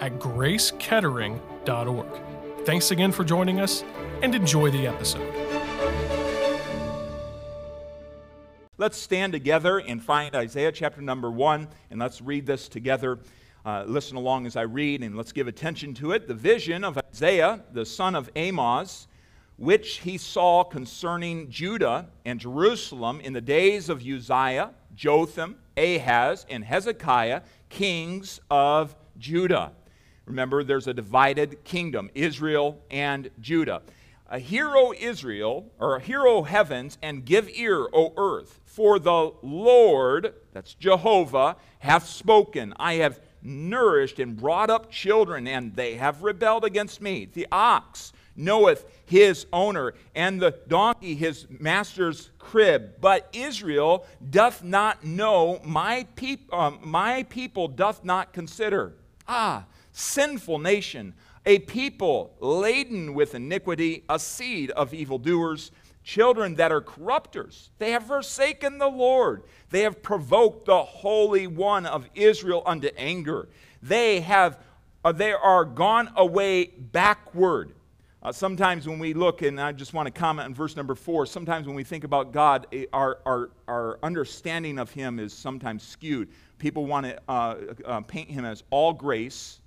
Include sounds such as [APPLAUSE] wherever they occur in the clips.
at gracekettering.org. Thanks again for joining us and enjoy the episode. Let's stand together and find Isaiah chapter number one, and let's read this together. Uh, listen along as I read, and let's give attention to it. The vision of Isaiah, the son of Amoz, which he saw concerning Judah and Jerusalem in the days of Uzziah, Jotham, Ahaz, and Hezekiah, kings of Judah. Remember, there's a divided kingdom, Israel and Judah. A hero Israel, or a hero heavens, and give ear, O earth, for the Lord, that's Jehovah, hath spoken. I have nourished and brought up children, and they have rebelled against me. The ox knoweth his owner, and the donkey his master's crib. But Israel doth not know, my, peop- um, my people doth not consider. Ah, sinful nation, a people laden with iniquity, a seed of evildoers, children that are corrupters. They have forsaken the Lord. They have provoked the Holy One of Israel unto anger. They have uh, they are gone away backward. Uh, sometimes when we look, and I just want to comment on verse number four, sometimes when we think about God, eh, our, our, our understanding of Him is sometimes skewed. People want to uh, uh, paint Him as all grace,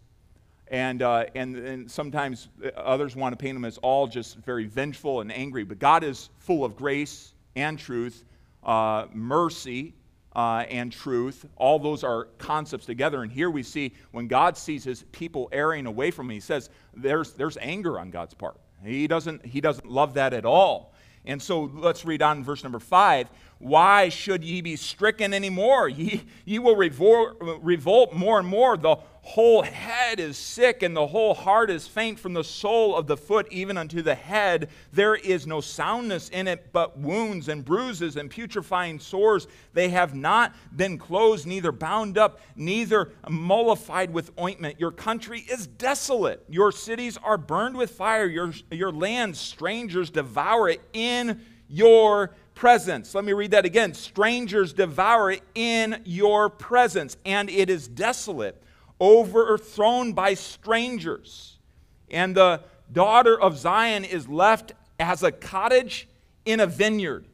and, uh, and, and sometimes others want to paint him as all just very vengeful and angry. But God is full of grace and truth, uh, mercy uh, and truth. All those are concepts together. And here we see when God sees his people erring away from him, he says there's, there's anger on God's part. He doesn't, he doesn't love that at all. And so let's read on verse number five. Why should ye be stricken anymore? Ye, ye will revolt, revolt more and more. The whole head is sick and the whole heart is faint from the sole of the foot even unto the head. There is no soundness in it, but wounds and bruises and putrefying sores. They have not been closed, neither bound up, neither mollified with ointment. Your country is desolate. Your cities are burned with fire. Your, your land, strangers devour it in your presence. Let me read that again. Strangers devour it in your presence, and it is desolate overthrown by strangers. And the daughter of Zion is left as a cottage in a vineyard,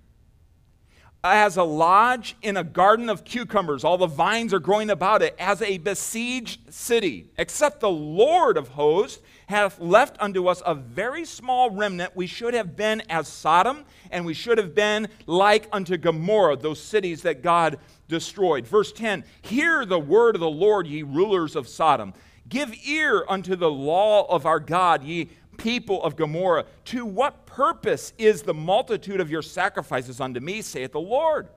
as a lodge in a garden of cucumbers. All the vines are growing about it, as a besieged city. Except the Lord of hosts hath left unto us a very small remnant. We should have been as Sodom, and we should have been like unto Gomorrah, those cities that God destroyed. Verse 10 Hear the word of the Lord, ye rulers of Sodom. Give ear unto the law of our God, ye people of Gomorrah. To what purpose is the multitude of your sacrifices unto me, saith the Lord?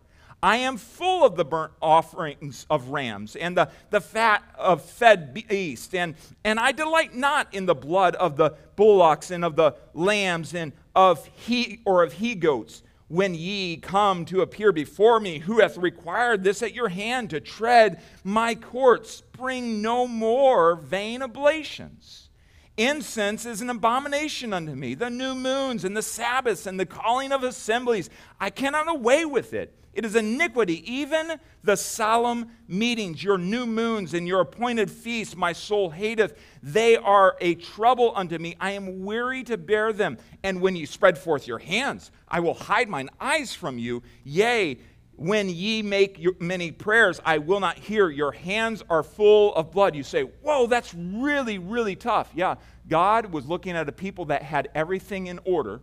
I am full of the burnt offerings of rams and the, the fat of fed beasts, and, and I delight not in the blood of the bullocks and of the lambs and of he or of he goats when ye come to appear before me, who hath required this at your hand to tread my courts? Bring no more vain oblations. Incense is an abomination unto me. The new moons and the Sabbaths and the calling of assemblies, I cannot away with it. It is iniquity, even the solemn meetings, your new moons and your appointed feasts, my soul hateth. They are a trouble unto me. I am weary to bear them. And when ye spread forth your hands, I will hide mine eyes from you. Yea, when ye make many prayers, I will not hear. Your hands are full of blood. You say, Whoa, that's really, really tough. Yeah, God was looking at a people that had everything in order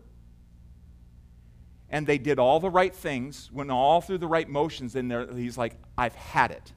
and they did all the right things, went all through the right motions, and he's like, I've had it.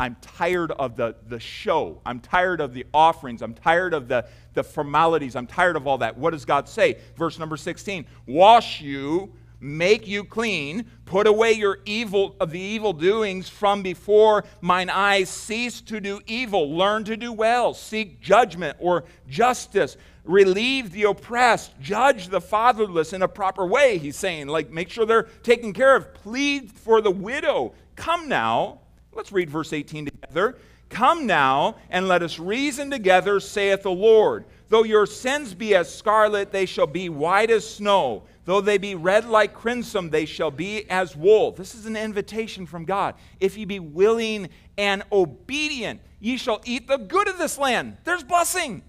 I'm tired of the, the show. I'm tired of the offerings. I'm tired of the, the formalities. I'm tired of all that. What does God say? Verse number 16 Wash you make you clean, put away your evil of the evil doings from before mine eyes, cease to do evil, learn to do well, seek judgment or justice, relieve the oppressed, judge the fatherless in a proper way. He's saying, like, make sure they're taken care of, plead for the widow. Come now, let's read verse 18 together. Come now, and let us reason together, saith the Lord. Though your sins be as scarlet, they shall be white as snow. Though they be red like crimson, they shall be as wool. This is an invitation from God. If ye be willing and obedient, ye shall eat the good of this land. There's blessing.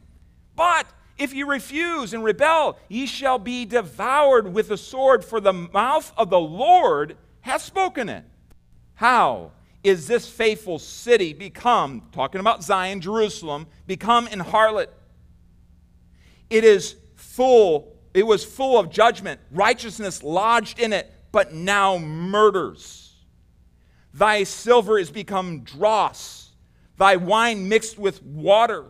But if ye refuse and rebel, ye shall be devoured with the sword, for the mouth of the Lord hath spoken it. How is this faithful city become, talking about Zion, Jerusalem, become in harlot? It is full it was full of judgment, righteousness lodged in it, but now murders. Thy silver is become dross, thy wine mixed with water.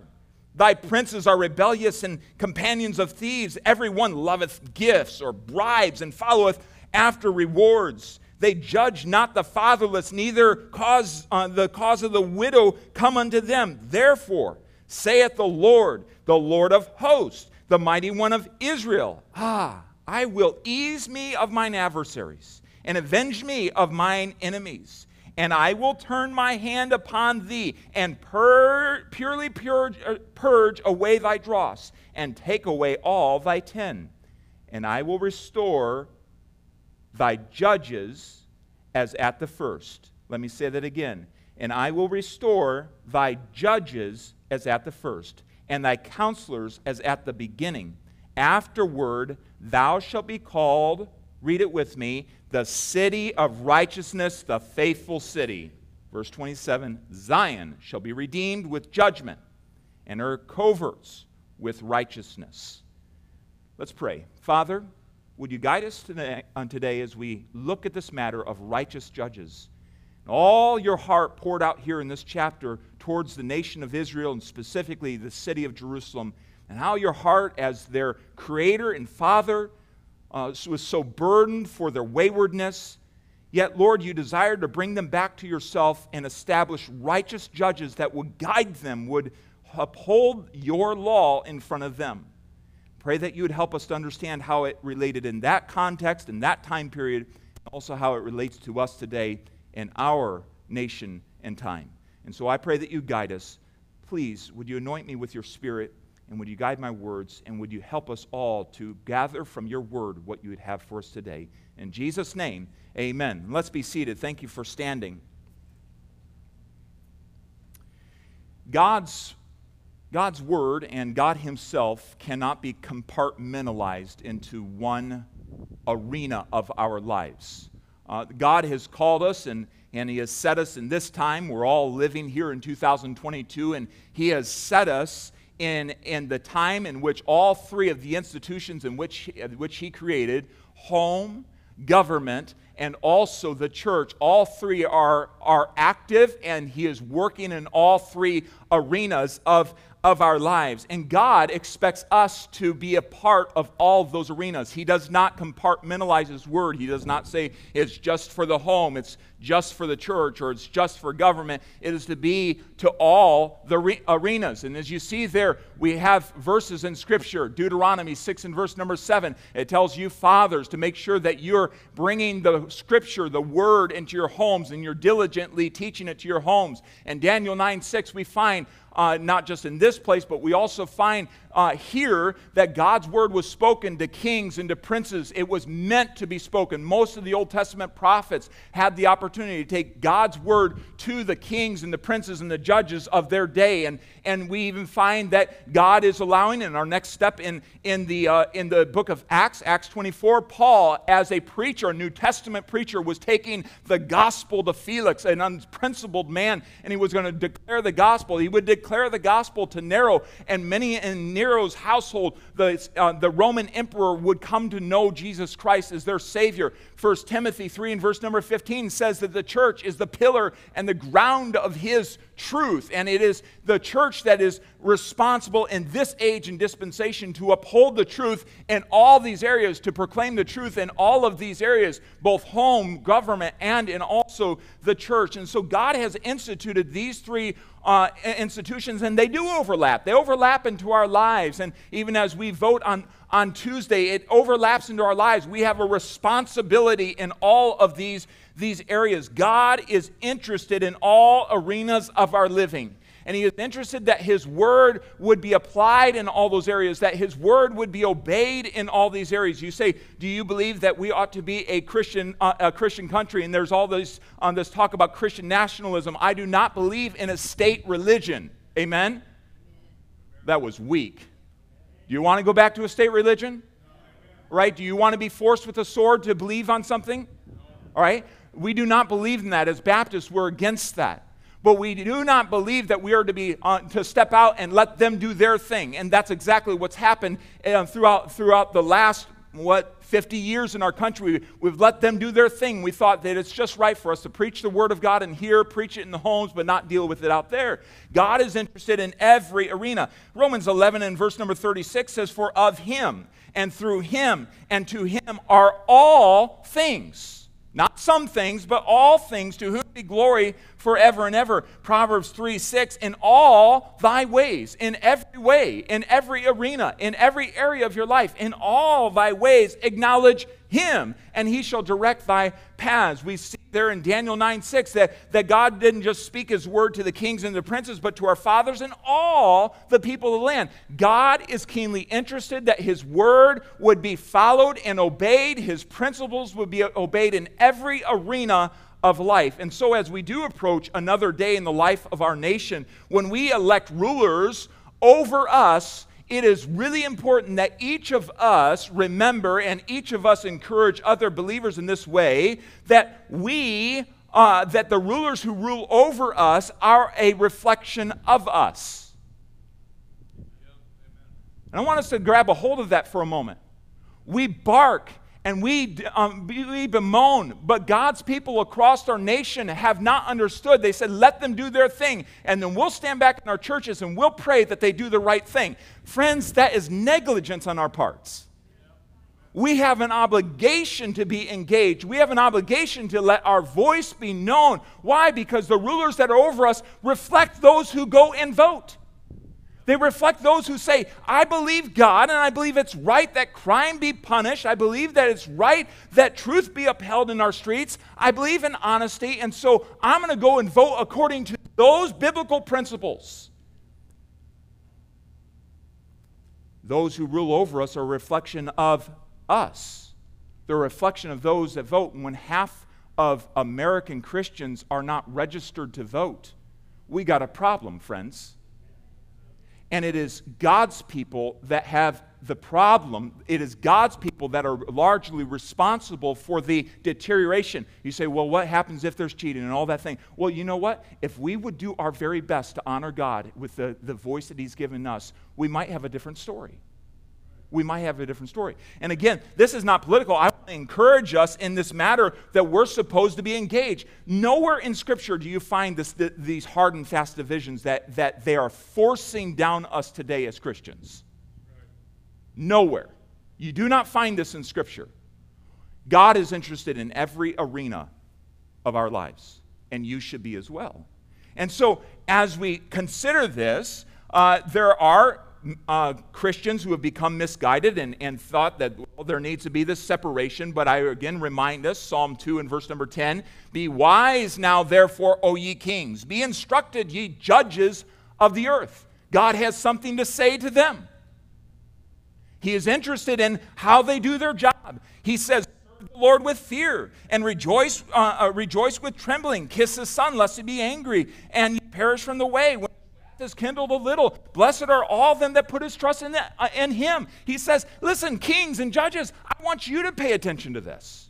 Thy princes are rebellious and companions of thieves. Every one loveth gifts or bribes and followeth after rewards. They judge not the fatherless, neither cause uh, the cause of the widow come unto them. Therefore, saith the Lord, the Lord of hosts, the mighty one of Israel. Ah, I will ease me of mine adversaries and avenge me of mine enemies. And I will turn my hand upon thee and pur- purely purge, uh, purge away thy dross and take away all thy tin. And I will restore thy judges as at the first. Let me say that again. And I will restore thy judges as at the first and thy counselors as at the beginning. Afterward, thou shalt be called, read it with me, the city of righteousness, the faithful city. Verse 27 Zion shall be redeemed with judgment, and her coverts with righteousness. Let's pray. Father, would you guide us today, on today as we look at this matter of righteous judges? All your heart poured out here in this chapter towards the nation of Israel and specifically the city of Jerusalem, and how your heart, as their creator and father, uh, was so burdened for their waywardness. Yet, Lord, you desired to bring them back to yourself and establish righteous judges that would guide them, would uphold your law in front of them. Pray that you would help us to understand how it related in that context, in that time period, and also how it relates to us today in our nation and time. And so I pray that you guide us. Please, would you anoint me with your spirit and would you guide my words and would you help us all to gather from your word what you would have for us today. In Jesus' name, amen. Let's be seated. Thank you for standing. God's, God's word and God Himself cannot be compartmentalized into one arena of our lives. Uh, God has called us and, and He has set us in this time. We're all living here in 2022, and He has set us in, in the time in which all three of the institutions in which, which He created home, government, and also the church all three are, are active, and He is working in all three arenas of, of our lives. And God expects us to be a part of all of those arenas. He does not compartmentalize His word. He does not say it's just for the home, it's just for the church, or it's just for government. It is to be to all the re- arenas. And as you see there, we have verses in Scripture Deuteronomy 6 and verse number 7. It tells you, fathers, to make sure that you're bringing the Scripture, the word, into your homes and you're diligently teaching it to your homes. And Daniel 9 6, we find uh, not just in this place, but we also find uh, here that God's word was spoken to kings and to princes. It was meant to be spoken. Most of the Old Testament prophets had the opportunity to take God's word to the kings and the princes and the judges of their day. And, and we even find that God is allowing, in our next step in, in, the, uh, in the book of Acts, Acts 24, Paul, as a preacher, a New Testament preacher, was taking the gospel to Felix, an unprincipled man, and he was going to declare the gospel. He would declare the gospel to Nero, and many and in Nero's household, the, uh, the Roman emperor would come to know Jesus Christ as their Savior. 1 Timothy 3 and verse number 15 says that the church is the pillar and the ground of his truth. And it is the church that is responsible in this age and dispensation to uphold the truth in all these areas, to proclaim the truth in all of these areas, both home, government, and in also the church. And so God has instituted these three uh, institutions, and they do overlap. They overlap into our lives. And even as we vote on, on Tuesday, it overlaps into our lives. We have a responsibility in all of these, these areas. God is interested in all arenas of our living. And he is interested that his word would be applied in all those areas, that his word would be obeyed in all these areas. You say, Do you believe that we ought to be a Christian, uh, a Christian country? And there's all this, on um, this talk about Christian nationalism. I do not believe in a state religion. Amen? That was weak. Do you want to go back to a state religion? Right? Do you want to be forced with a sword to believe on something? All right? We do not believe in that. As Baptists, we're against that. But we do not believe that we are to be uh, to step out and let them do their thing, and that's exactly what's happened uh, throughout throughout the last what 50 years in our country. We've let them do their thing. We thought that it's just right for us to preach the word of God in here, preach it in the homes, but not deal with it out there. God is interested in every arena. Romans 11 and verse number 36 says, "For of Him and through Him and to Him are all things." Not some things, but all things, to whom be glory forever and ever. Proverbs 3 6, in all thy ways, in every way, in every arena, in every area of your life, in all thy ways, acknowledge him, and he shall direct thy paths. We see there in Daniel 9 6 that, that God didn't just speak his word to the kings and the princes, but to our fathers and all the people of the land. God is keenly interested that his word would be followed and obeyed, his principles would be obeyed in every arena of life. And so, as we do approach another day in the life of our nation, when we elect rulers over us, it is really important that each of us remember and each of us encourage other believers in this way that we, uh, that the rulers who rule over us are a reflection of us. And I want us to grab a hold of that for a moment. We bark and we, um, we bemoan, but God's people across our nation have not understood. They said, let them do their thing, and then we'll stand back in our churches and we'll pray that they do the right thing. Friends, that is negligence on our parts. We have an obligation to be engaged. We have an obligation to let our voice be known. Why? Because the rulers that are over us reflect those who go and vote. They reflect those who say, I believe God and I believe it's right that crime be punished. I believe that it's right that truth be upheld in our streets. I believe in honesty. And so I'm going to go and vote according to those biblical principles. Those who rule over us are a reflection of us. They're a reflection of those that vote. And when half of American Christians are not registered to vote, we got a problem, friends. And it is God's people that have the problem. It is God's people that are largely responsible for the deterioration. You say, well, what happens if there's cheating and all that thing? Well, you know what? If we would do our very best to honor God with the, the voice that He's given us, we might have a different story we might have a different story. And again, this is not political. I want to encourage us in this matter that we're supposed to be engaged. Nowhere in Scripture do you find this, these hard and fast divisions that, that they are forcing down us today as Christians. Nowhere. You do not find this in Scripture. God is interested in every arena of our lives, and you should be as well. And so, as we consider this, uh, there are uh, Christians who have become misguided and, and thought that well, there needs to be this separation. But I again remind us Psalm 2 and verse number 10 Be wise now, therefore, O ye kings, be instructed, ye judges of the earth. God has something to say to them. He is interested in how they do their job. He says, the Lord with fear and rejoice, uh, uh, rejoice with trembling. Kiss his Son, lest he be angry and perish from the way. When is kindled a little. Blessed are all them that put his trust in, uh, in him. He says, Listen, kings and judges, I want you to pay attention to this.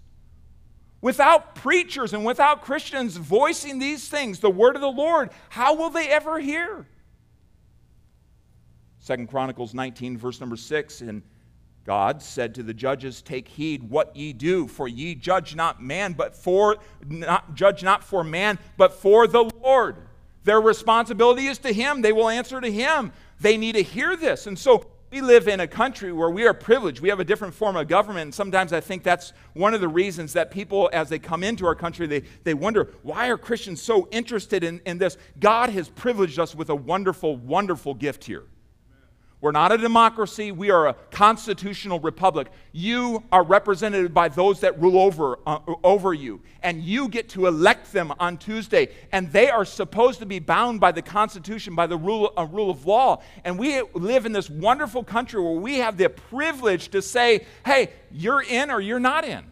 Without preachers and without Christians voicing these things, the word of the Lord, how will they ever hear? Second Chronicles 19, verse number 6, and God said to the judges, Take heed what ye do, for ye judge not man, but for not judge not for man, but for the Lord. Their responsibility is to Him. They will answer to Him. They need to hear this. And so we live in a country where we are privileged. We have a different form of government. And sometimes I think that's one of the reasons that people, as they come into our country, they, they wonder why are Christians so interested in, in this? God has privileged us with a wonderful, wonderful gift here. We're not a democracy. We are a constitutional republic. You are represented by those that rule over, uh, over you. And you get to elect them on Tuesday. And they are supposed to be bound by the Constitution, by the rule, uh, rule of law. And we live in this wonderful country where we have the privilege to say, hey, you're in or you're not in.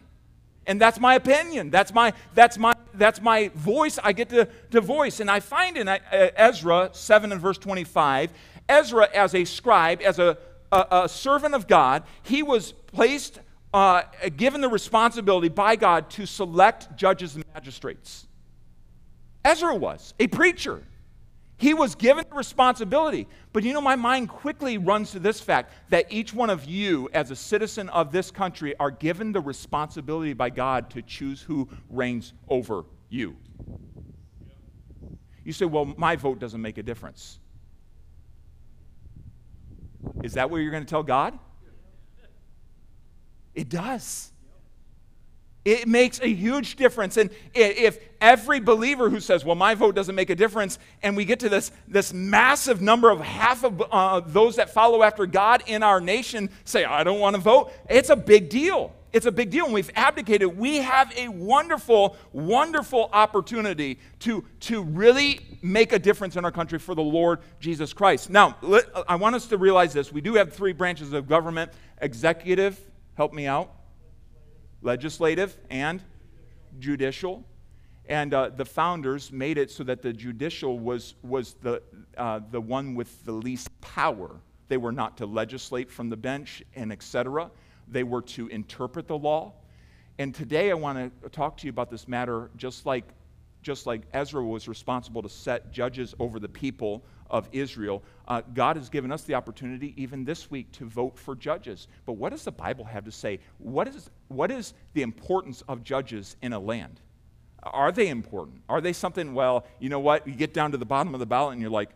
And that's my opinion. That's my, that's my, that's my voice I get to, to voice. And I find in uh, Ezra 7 and verse 25, Ezra, as a scribe, as a, a, a servant of God, he was placed, uh, given the responsibility by God to select judges and magistrates. Ezra was a preacher. He was given the responsibility. But you know, my mind quickly runs to this fact that each one of you, as a citizen of this country, are given the responsibility by God to choose who reigns over you. You say, well, my vote doesn't make a difference. Is that what you're going to tell God? It does. It makes a huge difference. And if every believer who says, well, my vote doesn't make a difference, and we get to this, this massive number of half of uh, those that follow after God in our nation say, I don't want to vote, it's a big deal it's a big deal and we've abdicated. We have a wonderful, wonderful opportunity to, to really make a difference in our country for the Lord Jesus Christ. Now, let, I want us to realize this. We do have three branches of government executive, help me out, legislative, and judicial. And uh, the founders made it so that the judicial was, was the, uh, the one with the least power. They were not to legislate from the bench and etc they were to interpret the law. And today I want to talk to you about this matter just like, just like Ezra was responsible to set judges over the people of Israel. Uh, God has given us the opportunity, even this week, to vote for judges. But what does the Bible have to say? What is, what is the importance of judges in a land? Are they important? Are they something, well, you know what? You get down to the bottom of the ballot and you're like,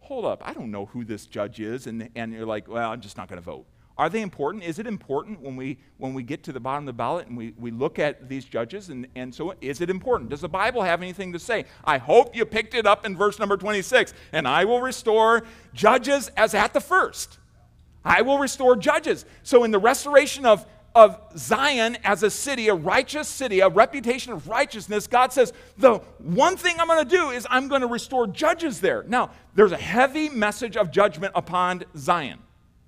hold up, I don't know who this judge is. And, and you're like, well, I'm just not going to vote. Are they important? Is it important when we, when we get to the bottom of the ballot and we, we look at these judges? And, and so, is it important? Does the Bible have anything to say? I hope you picked it up in verse number 26. And I will restore judges as at the first. I will restore judges. So, in the restoration of, of Zion as a city, a righteous city, a reputation of righteousness, God says, the one thing I'm going to do is I'm going to restore judges there. Now, there's a heavy message of judgment upon Zion.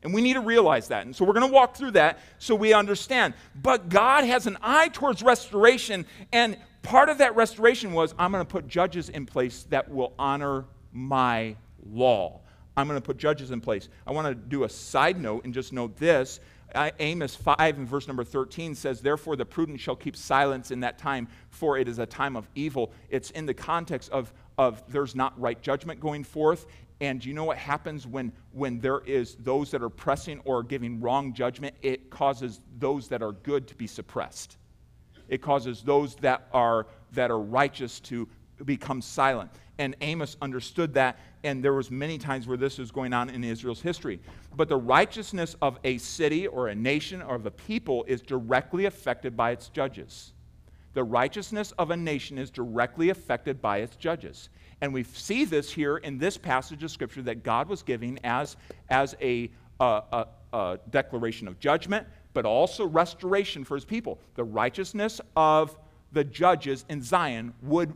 And we need to realize that. And so we're going to walk through that so we understand. But God has an eye towards restoration. And part of that restoration was I'm going to put judges in place that will honor my law. I'm going to put judges in place. I want to do a side note and just note this. Amos 5 and verse number 13 says, Therefore the prudent shall keep silence in that time, for it is a time of evil. It's in the context of, of there's not right judgment going forth, and you know what happens when, when there is those that are pressing or giving wrong judgment? It causes those that are good to be suppressed. It causes those that are, that are righteous to become silent. And Amos understood that, and there was many times where this was going on in Israel's history. But the righteousness of a city or a nation or of a people is directly affected by its judges. The righteousness of a nation is directly affected by its judges. And we see this here in this passage of Scripture that God was giving as, as a, a, a declaration of judgment, but also restoration for his people. The righteousness of the judges in Zion would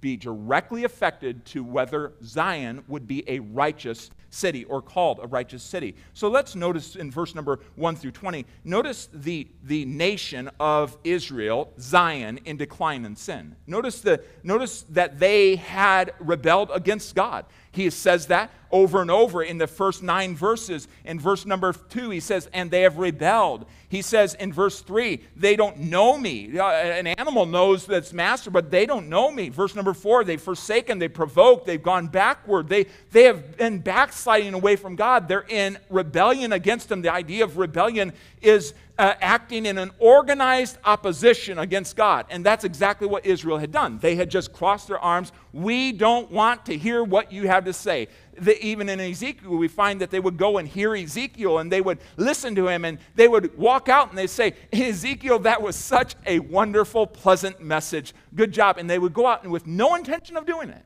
be directly affected to whether Zion would be a righteous city or called a righteous city. So let's notice in verse number 1 through 20, notice the, the nation of Israel, Zion, in decline and sin. Notice, the, notice that they had rebelled against God. He says that over and over in the first nine verses. In verse number two, he says, and they have rebelled. He says in verse three, they don't know me. Uh, an animal knows its master, but they don't know me. Verse number four, they've forsaken, they've provoked, they've gone backward. They, they have been backsliding away from God. They're in rebellion against him. The idea of rebellion is uh, acting in an organized opposition against God. And that's exactly what Israel had done. They had just crossed their arms. We don't want to hear what you have to say. The, even in Ezekiel, we find that they would go and hear Ezekiel and they would listen to him and they would walk out and they'd say, Ezekiel, that was such a wonderful, pleasant message. Good job. And they would go out and with no intention of doing it.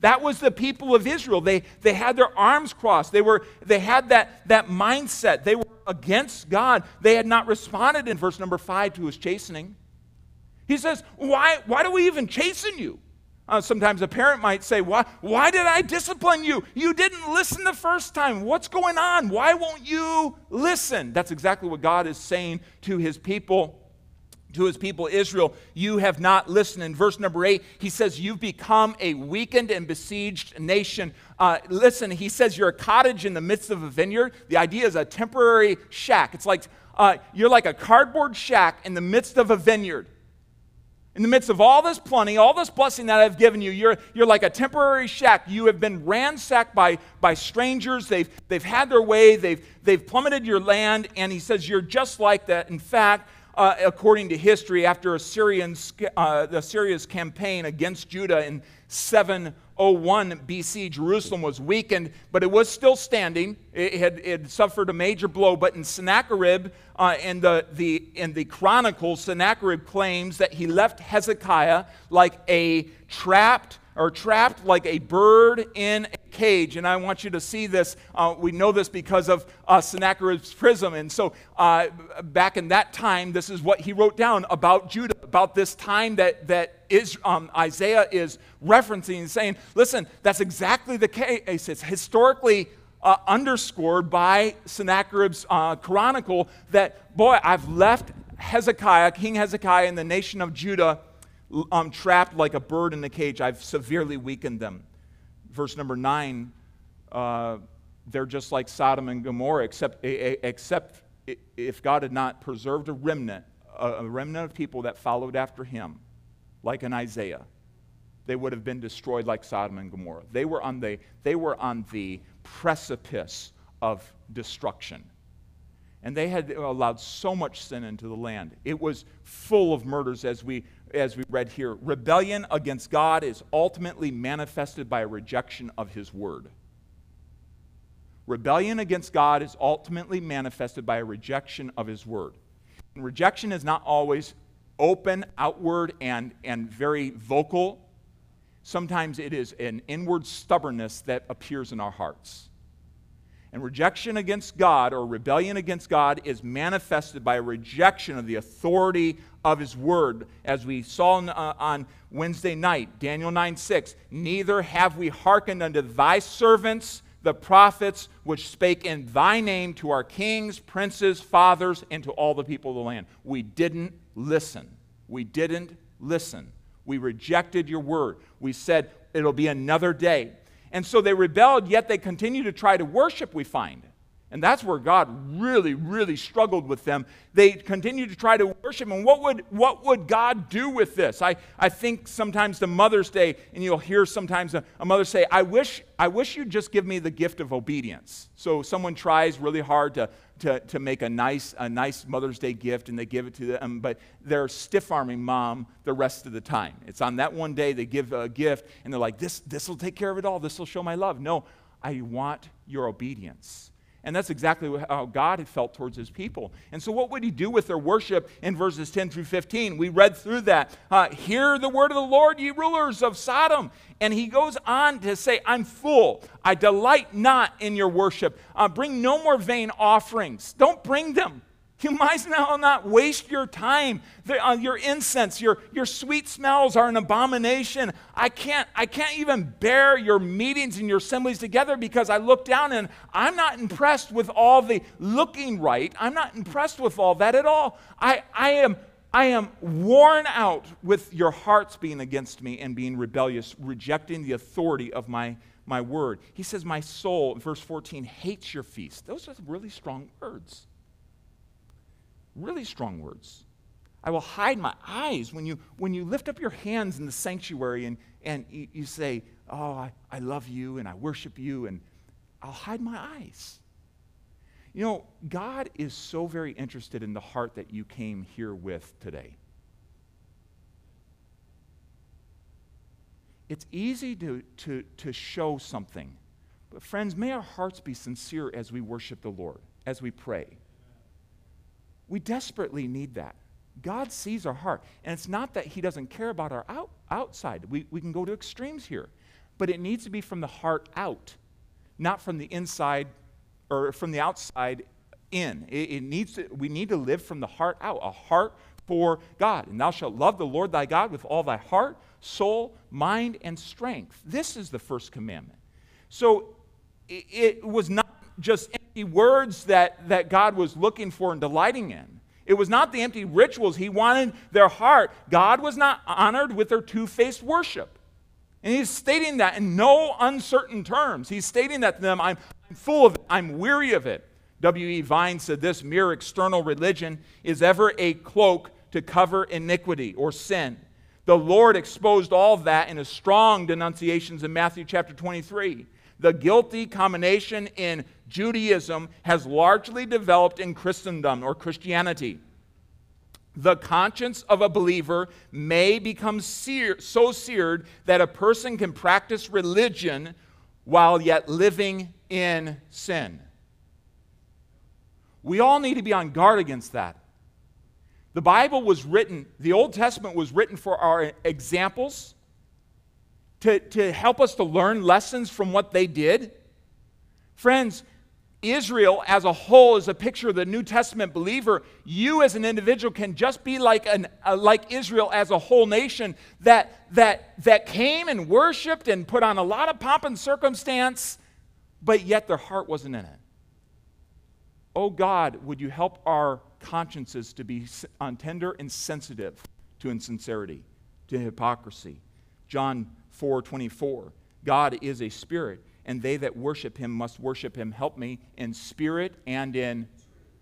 That was the people of Israel. They, they had their arms crossed. They, were, they had that, that mindset. They were against God. They had not responded in verse number five to his chastening. He says, Why, why do we even chasten you? Uh, sometimes a parent might say, why, why did I discipline you? You didn't listen the first time. What's going on? Why won't you listen? That's exactly what God is saying to his people to his people Israel, you have not listened. In verse number eight, he says, You've become a weakened and besieged nation. Uh, listen, he says, You're a cottage in the midst of a vineyard. The idea is a temporary shack. It's like uh, you're like a cardboard shack in the midst of a vineyard. In the midst of all this plenty, all this blessing that I've given you, you're, you're like a temporary shack. You have been ransacked by, by strangers. They've, they've had their way, they've, they've plummeted your land, and he says, You're just like that. In fact, uh, according to history, after Assyrians, uh, Assyria's campaign against Judah in 701 BC, Jerusalem was weakened, but it was still standing. It had, it suffered a major blow. But in Sennacherib, uh, in, the, the, in the Chronicles, Sennacherib claims that he left Hezekiah like a trapped or trapped like a bird in a cage. And I want you to see this. Uh, we know this because of uh, Sennacherib's prism. And so, uh, back in that time, this is what he wrote down about Judah, about this time that, that is, um, Isaiah is referencing saying, listen, that's exactly the case. It's historically uh, underscored by Sennacherib's uh, chronicle that, boy, I've left Hezekiah, King Hezekiah, and the nation of Judah um, trapped like a bird in a cage. I've severely weakened them. Verse number nine, uh, they're just like Sodom and Gomorrah, except, except if God had not preserved a remnant, a remnant of people that followed after him, like an Isaiah, they would have been destroyed like Sodom and Gomorrah. They were on the, they were on the precipice of destruction. And they had allowed so much sin into the land. It was full of murders, as we as we read here, rebellion against God is ultimately manifested by a rejection of His word. Rebellion against God is ultimately manifested by a rejection of His word. And rejection is not always open, outward, and, and very vocal. Sometimes it is an inward stubbornness that appears in our hearts. And rejection against God or rebellion against God is manifested by a rejection of the authority of His Word. As we saw on, uh, on Wednesday night, Daniel 9 6, neither have we hearkened unto thy servants, the prophets, which spake in thy name to our kings, princes, fathers, and to all the people of the land. We didn't listen. We didn't listen. We rejected your word. We said, it'll be another day. And so they rebelled, yet they continue to try to worship, we find. And that's where God really, really struggled with them. They continued to try to worship And what would, what would God do with this? I, I think sometimes the Mother's Day, and you'll hear sometimes a, a mother say, I wish, I wish you'd just give me the gift of obedience. So someone tries really hard to, to, to make a nice, a nice Mother's Day gift and they give it to them, but they're stiff arming mom the rest of the time. It's on that one day they give a gift and they're like, this this will take care of it all. This will show my love. No, I want your obedience. And that's exactly how God had felt towards his people. And so, what would he do with their worship in verses 10 through 15? We read through that. Uh, Hear the word of the Lord, ye rulers of Sodom. And he goes on to say, I'm full. I delight not in your worship. Uh, bring no more vain offerings. Don't bring them. [LAUGHS] You might as well not waste your time. The, uh, your incense, your, your sweet smells are an abomination. I can't, I can't even bear your meetings and your assemblies together because I look down and I'm not impressed with all the looking right. I'm not impressed with all that at all. I, I, am, I am worn out with your hearts being against me and being rebellious, rejecting the authority of my, my word. He says, My soul, verse 14, hates your feast. Those are really strong words. Really strong words. I will hide my eyes when you, when you lift up your hands in the sanctuary and, and you, say, Oh, I, I love you and I worship you, and I'll hide my eyes. You know, God is so very interested in the heart that you came here with today. It's easy to, to, to show something. But, friends, may our hearts be sincere as we worship the Lord, as we pray. We desperately need that. God sees our heart. And it's not that He doesn't care about our out, outside. We, we can go to extremes here. But it needs to be from the heart out, not from the inside or from the outside in. It, it needs to, we need to live from the heart out, a heart for God. And thou shalt love the Lord thy God with all thy heart, soul, mind, and strength. This is the first commandment. So it, it was not just empty words that, that God was looking for and delighting in. It was not the empty rituals. He wanted their heart. God was not honored with their two faced worship. And he's stating that in no uncertain terms. He's stating that to them I'm, I'm full of it, I'm weary of it. W.E. Vine said this mere external religion is ever a cloak to cover iniquity or sin. The Lord exposed all that in his strong denunciations in Matthew chapter 23. The guilty combination in Judaism has largely developed in Christendom or Christianity. The conscience of a believer may become sear, so seared that a person can practice religion while yet living in sin. We all need to be on guard against that. The Bible was written, the Old Testament was written for our examples, to, to help us to learn lessons from what they did. Friends, Israel as a whole is a picture of the New Testament believer. You as an individual can just be like, an, uh, like Israel as a whole nation that, that, that came and worshiped and put on a lot of pomp and circumstance, but yet their heart wasn't in it. Oh God, would you help our consciences to be on tender and sensitive to insincerity, to hypocrisy. John 4 24. God is a spirit, and they that worship him must worship him, help me, in spirit and in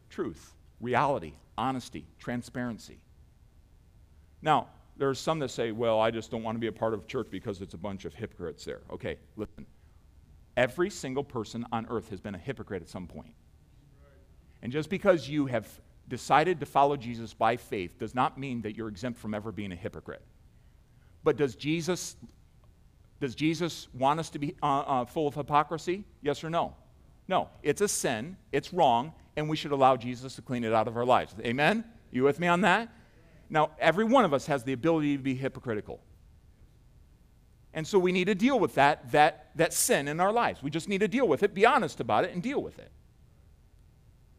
truth, reality, honesty, transparency. Now, there are some that say, well, I just don't want to be a part of church because it's a bunch of hypocrites there. Okay, listen. Every single person on earth has been a hypocrite at some point. And just because you have decided to follow Jesus by faith does not mean that you're exempt from ever being a hypocrite. But does Jesus, does Jesus want us to be uh, uh, full of hypocrisy? Yes or no? No. It's a sin, it's wrong, and we should allow Jesus to clean it out of our lives. Amen? You with me on that? Now, every one of us has the ability to be hypocritical. And so we need to deal with that, that, that sin in our lives. We just need to deal with it, be honest about it, and deal with it.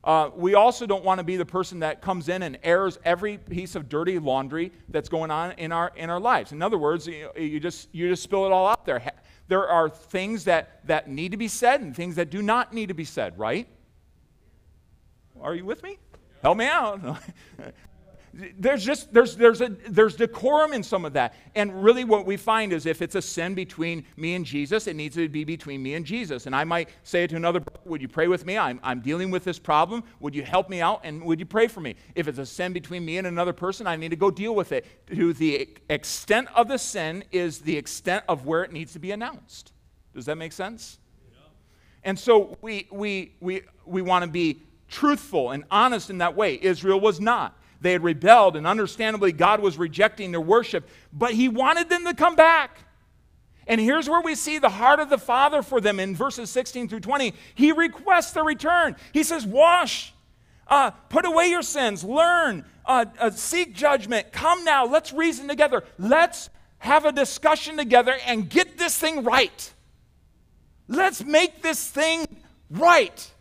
Uh, we also don't want to be the person that comes in and airs every piece of dirty laundry that's going on in our, in our lives. In other words, you, you, just, you just spill it all out there. There are things that, that need to be said and things that do not need to be said, right? Are you with me? Help me out. [LAUGHS] there's just there's there's a there's decorum in some of that. And really what we find is if it's a sin between me and jesus it needs to be between me and jesus. And i might say it to another would you pray with me? I'm, I'm dealing with this problem. Would you help me out and would you pray for me? If it's a sin between me and another person i need to go deal with it. To the extent of the sin is the extent of where it needs to be announced. Does that make sense? And so we we we we want to be truthful and honest in that way. Israel was not they had rebelled, and understandably, God was rejecting their worship, but He wanted them to come back. And here's where we see the heart of the Father for them in verses 16 through 20. He requests their return. He says, Wash, uh, put away your sins, learn, uh, uh, seek judgment. Come now, let's reason together. Let's have a discussion together and get this thing right. Let's make this thing right.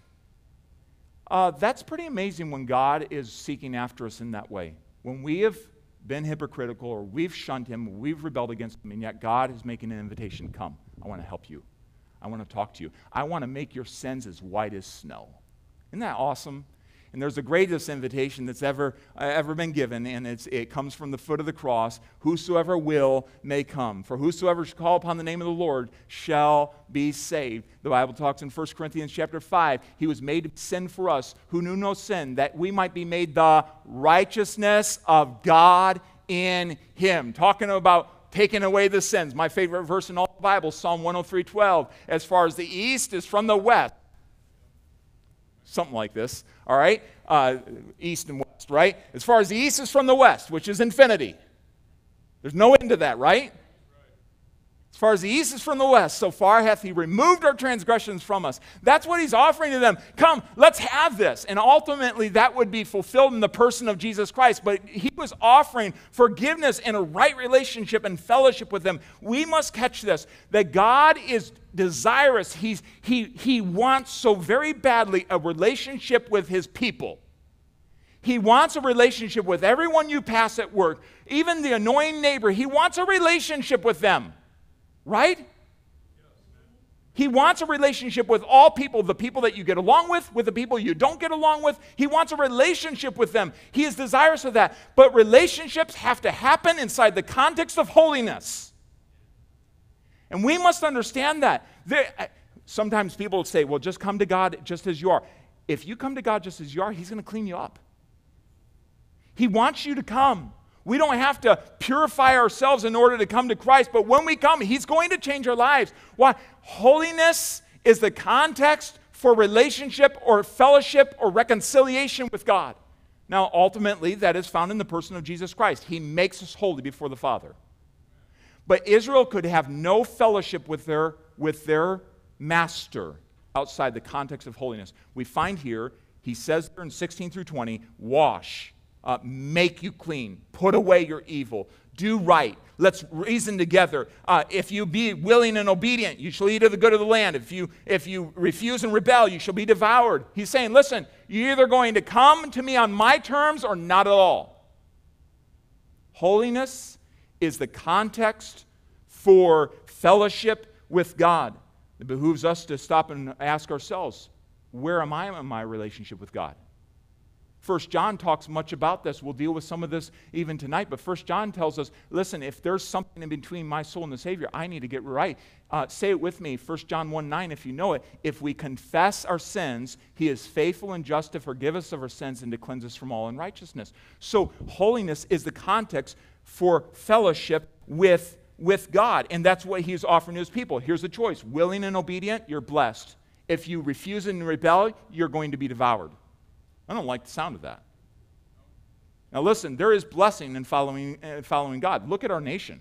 Uh, that's pretty amazing when God is seeking after us in that way. When we have been hypocritical or we've shunned Him, we've rebelled against Him, and yet God is making an invitation come. I want to help you. I want to talk to you. I want to make your sins as white as snow. Isn't that awesome? And there's the greatest invitation that's ever, uh, ever been given, and it comes from the foot of the cross Whosoever will may come. For whosoever shall call upon the name of the Lord shall be saved. The Bible talks in 1 Corinthians chapter 5 He was made to sin for us who knew no sin, that we might be made the righteousness of God in Him. Talking about taking away the sins. My favorite verse in all the Bible, Psalm 103 12. As far as the east is from the west, something like this, all right? Uh, east and west, right? As far as the east is from the west, which is infinity. There's no end to that, right? As far as the east is from the west, so far hath he removed our transgressions from us. That's what he's offering to them. Come, let's have this. And ultimately, that would be fulfilled in the person of Jesus Christ. But he was offering forgiveness and a right relationship and fellowship with them. We must catch this that God is desirous, He's, he, he wants so very badly a relationship with his people. He wants a relationship with everyone you pass at work, even the annoying neighbor. He wants a relationship with them. Right? He wants a relationship with all people, the people that you get along with, with the people you don't get along with. He wants a relationship with them. He is desirous of that. But relationships have to happen inside the context of holiness. And we must understand that. There, sometimes people say, well, just come to God just as you are. If you come to God just as you are, He's going to clean you up. He wants you to come. We don't have to purify ourselves in order to come to Christ, but when we come, He's going to change our lives. Why? Holiness is the context for relationship or fellowship or reconciliation with God. Now, ultimately, that is found in the person of Jesus Christ. He makes us holy before the Father. But Israel could have no fellowship with their, with their master outside the context of holiness. We find here, he says there in 16 through 20, wash uh, make you clean, put away your evil, do right. Let's reason together. Uh, if you be willing and obedient, you shall eat of the good of the land. If you, if you refuse and rebel, you shall be devoured. He's saying, listen, you're either going to come to me on my terms or not at all. Holiness is the context for fellowship with God. It behooves us to stop and ask ourselves, where am I in my relationship with God? First John talks much about this. We'll deal with some of this even tonight. But First John tells us, listen, if there's something in between my soul and the Savior, I need to get right. Uh, say it with me, First John 1 9, if you know it. If we confess our sins, he is faithful and just to forgive us of our sins and to cleanse us from all unrighteousness. So holiness is the context for fellowship with, with God. And that's what he's offering to his people. Here's the choice willing and obedient, you're blessed. If you refuse and rebel, you're going to be devoured. I don't like the sound of that. Now, listen, there is blessing in following, uh, following God. Look at our nation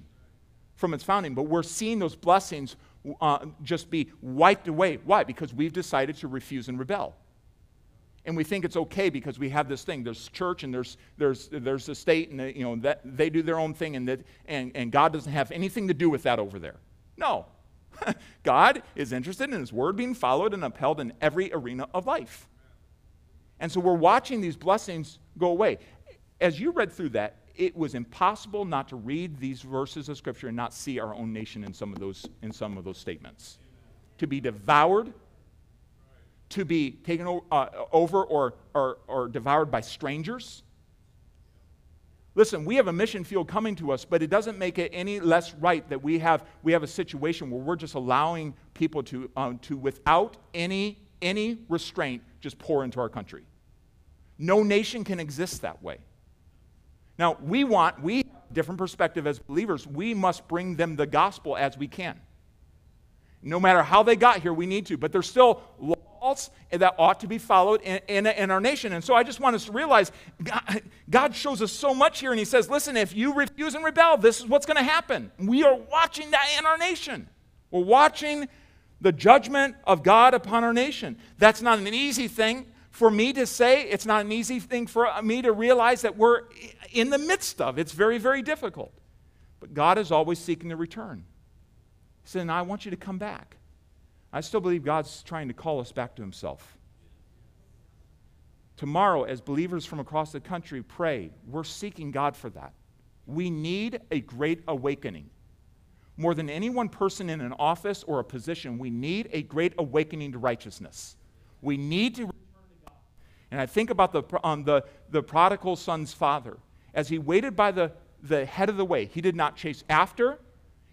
from its founding, but we're seeing those blessings uh, just be wiped away. Why? Because we've decided to refuse and rebel. And we think it's okay because we have this thing. There's church and there's, there's, there's the state, and the, you know, that, they do their own thing, and, that, and, and God doesn't have anything to do with that over there. No. [LAUGHS] God is interested in His word being followed and upheld in every arena of life. And so we're watching these blessings go away. As you read through that, it was impossible not to read these verses of scripture and not see our own nation in some of those in some of those statements. To be devoured, to be taken uh, over or, or, or devoured by strangers. Listen, we have a mission field coming to us, but it doesn't make it any less right that we have, we have a situation where we're just allowing people to, um, to without any, any restraint, just pour into our country. No nation can exist that way. Now, we want, we different perspective as believers, we must bring them the gospel as we can. No matter how they got here, we need to. But there's still laws that ought to be followed in, in, in our nation. And so I just want us to realize God, God, shows us so much here, and He says, listen, if you refuse and rebel, this is what's going to happen. We are watching that in our nation. We're watching the judgment of God upon our nation. That's not an easy thing for me to say. It's not an easy thing for me to realize that we're in the midst of. It's very, very difficult. But God is always seeking to return. He said, I want you to come back. I still believe God's trying to call us back to Himself. Tomorrow, as believers from across the country pray, we're seeking God for that. We need a great awakening more than any one person in an office or a position, we need a great awakening to righteousness. We need to return to God. And I think about the, um, the, the prodigal son's father. As he waited by the, the head of the way, he did not chase after,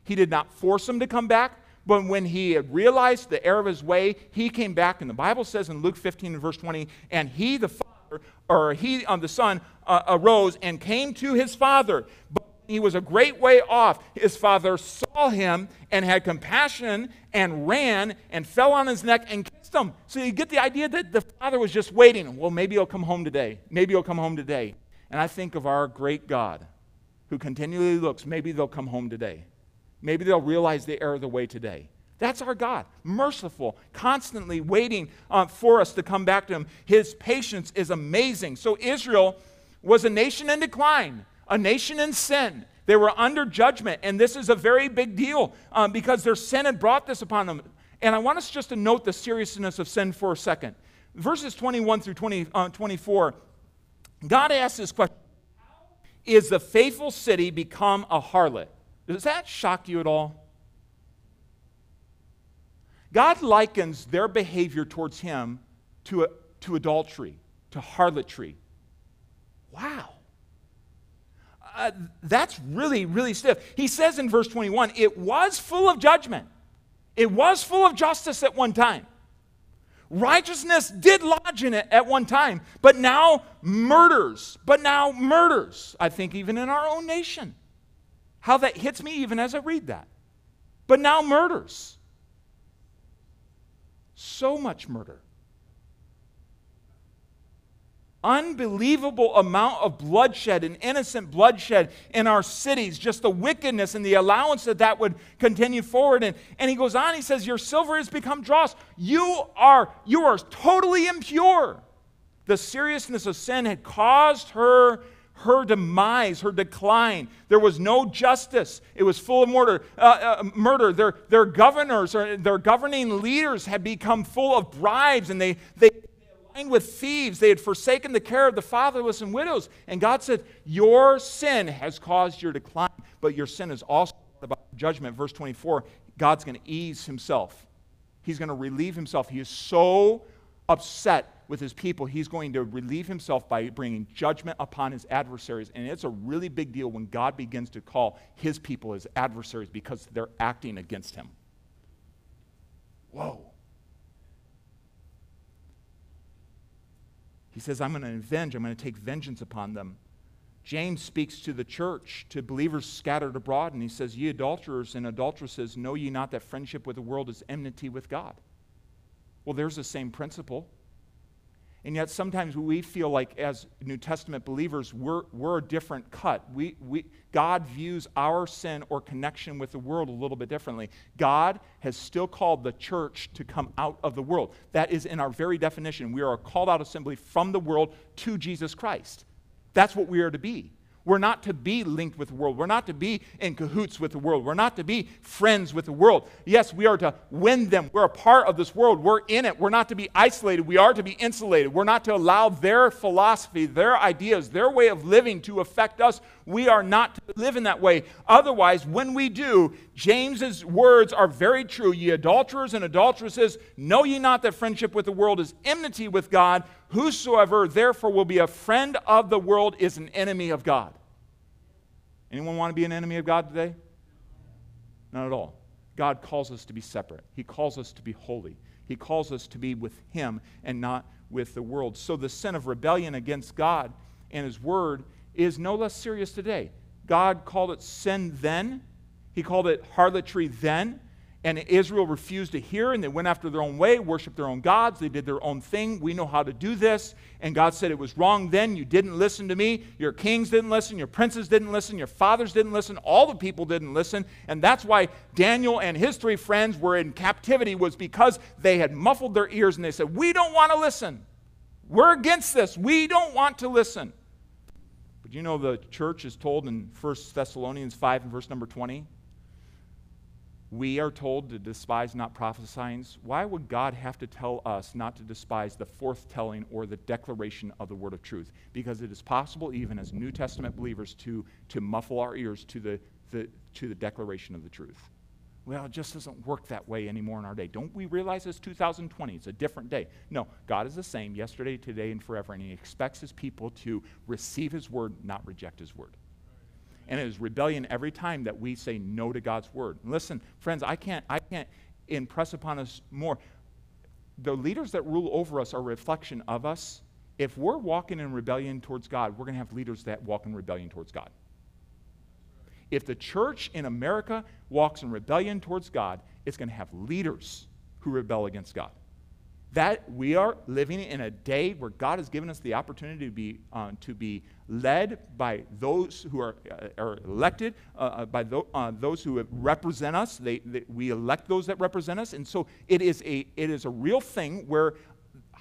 he did not force him to come back. But when he had realized the error of his way, he came back. And the Bible says in Luke 15 and verse 20, and he, the father, or he, um, the son, uh, arose and came to his father. But he was a great way off. His father saw him and had compassion and ran and fell on his neck and kissed him. So you get the idea that the father was just waiting. Well, maybe he'll come home today. Maybe he'll come home today. And I think of our great God who continually looks. Maybe they'll come home today. Maybe they'll realize the error of the way today. That's our God, merciful, constantly waiting uh, for us to come back to Him. His patience is amazing. So, Israel was a nation in decline, a nation in sin. They were under judgment, and this is a very big deal um, because their sin had brought this upon them. And I want us just to note the seriousness of sin for a second. Verses 21 through 20, uh, 24, God asks this question Is the faithful city become a harlot? Does that shock you at all? God likens their behavior towards Him to, a, to adultery, to harlotry. Wow. Uh, that's really, really stiff. He says in verse 21 it was full of judgment, it was full of justice at one time. Righteousness did lodge in it at one time, but now murders, but now murders, I think, even in our own nation. How that hits me even as I read that. But now murders. So much murder unbelievable amount of bloodshed and innocent bloodshed in our cities, just the wickedness and the allowance that that would continue forward. And, and he goes on, he says, Your silver has become dross. You are, you are totally impure. The seriousness of sin had caused her her demise, her decline. There was no justice. It was full of murder. Uh, uh, murder. Their, their governors or their governing leaders had become full of bribes and they, they aligned with thieves. They had forsaken the care of the fatherless and widows. And God said, Your sin has caused your decline, but your sin is also about judgment. Verse 24 God's going to ease himself, He's going to relieve himself. He is so upset with his people, he's going to relieve himself by bringing judgment upon his adversaries. And it's a really big deal when God begins to call his people his adversaries because they're acting against him. Whoa. He says, I'm going to avenge, I'm going to take vengeance upon them. James speaks to the church, to believers scattered abroad, and he says, Ye adulterers and adulteresses, know ye not that friendship with the world is enmity with God? Well, there's the same principle. And yet, sometimes we feel like, as New Testament believers, we're, we're a different cut. We, we, God views our sin or connection with the world a little bit differently. God has still called the church to come out of the world. That is in our very definition. We are a called out assembly from the world to Jesus Christ. That's what we are to be. We're not to be linked with the world. We're not to be in cahoots with the world. We're not to be friends with the world. Yes, we are to win them. We're a part of this world. We're in it. We're not to be isolated. We are to be insulated. We're not to allow their philosophy, their ideas, their way of living to affect us. We are not to live in that way. Otherwise, when we do, James's words are very true. Ye adulterers and adulteresses, know ye not that friendship with the world is enmity with God? Whosoever therefore will be a friend of the world is an enemy of God. Anyone want to be an enemy of God today? Not at all. God calls us to be separate. He calls us to be holy. He calls us to be with Him and not with the world. So the sin of rebellion against God and His Word is no less serious today. God called it sin then, He called it harlotry then, and Israel refused to hear, and they went after their own way, worshiped their own gods. They did their own thing. We know how to do this. And God said, It was wrong then. You didn't listen to me. Your kings didn't listen. Your princes didn't listen. Your fathers didn't listen. All the people didn't listen. And that's why Daniel and his three friends were in captivity, was because they had muffled their ears and they said, We don't want to listen. We're against this. We don't want to listen. But you know, the church is told in 1 Thessalonians 5 and verse number 20 we are told to despise not prophesying. Why would God have to tell us not to despise the forthtelling or the declaration of the word of truth? Because it is possible, even as New Testament believers, to, to muffle our ears to the, the, to the declaration of the truth. Well, it just doesn't work that way anymore in our day. Don't we realize it's 2020? It's a different day. No, God is the same yesterday, today, and forever, and He expects His people to receive His word, not reject His word. And it is rebellion every time that we say no to God's word. Listen, friends, I can't, I can't impress upon us more. The leaders that rule over us are a reflection of us. If we're walking in rebellion towards God, we're going to have leaders that walk in rebellion towards God. If the church in America walks in rebellion towards God, it's going to have leaders who rebel against God. That we are living in a day where God has given us the opportunity to be, uh, to be led by those who are, uh, are elected, uh, uh by th- uh, those who represent us. They, they, we elect those that represent us. And so it is, a, it is a real thing where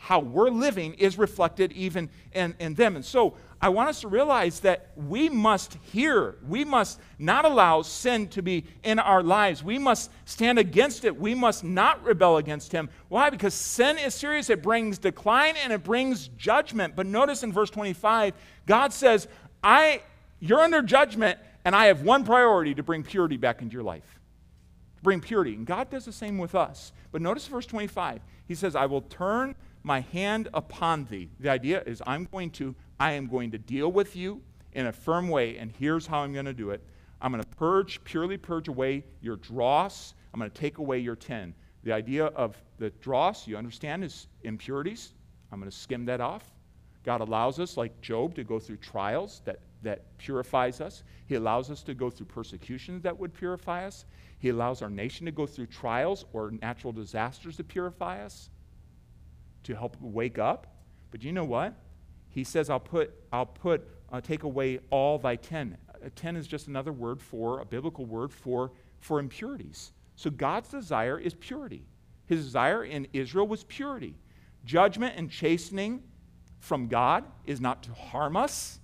how we're living is reflected even in, in them. And so I want us to realize that we must hear, we must not allow sin to be in our lives. We must stand against it. We must not rebel against Him. Why? Because sin is serious. It brings decline and it brings judgment. But notice in verse 25, God says, I, You're under judgment, and I have one priority to bring purity back into your life. Bring purity. And God does the same with us. But notice verse 25. He says, I will turn my hand upon thee. The idea is I'm going to, I am going to deal with you in a firm way, and here's how I'm going to do it. I'm going to purge, purely purge away your dross. I'm going to take away your tin. The idea of the dross, you understand, is impurities. I'm going to skim that off. God allows us, like Job, to go through trials that, that purifies us. He allows us to go through persecutions that would purify us. He allows our nation to go through trials or natural disasters to purify us to help wake up. But you know what? He says, I'll put, I'll put, uh, take away all thy tin. A tin is just another word for, a biblical word for, for impurities. So God's desire is purity. His desire in Israel was purity. Judgment and chastening from God is not to harm us,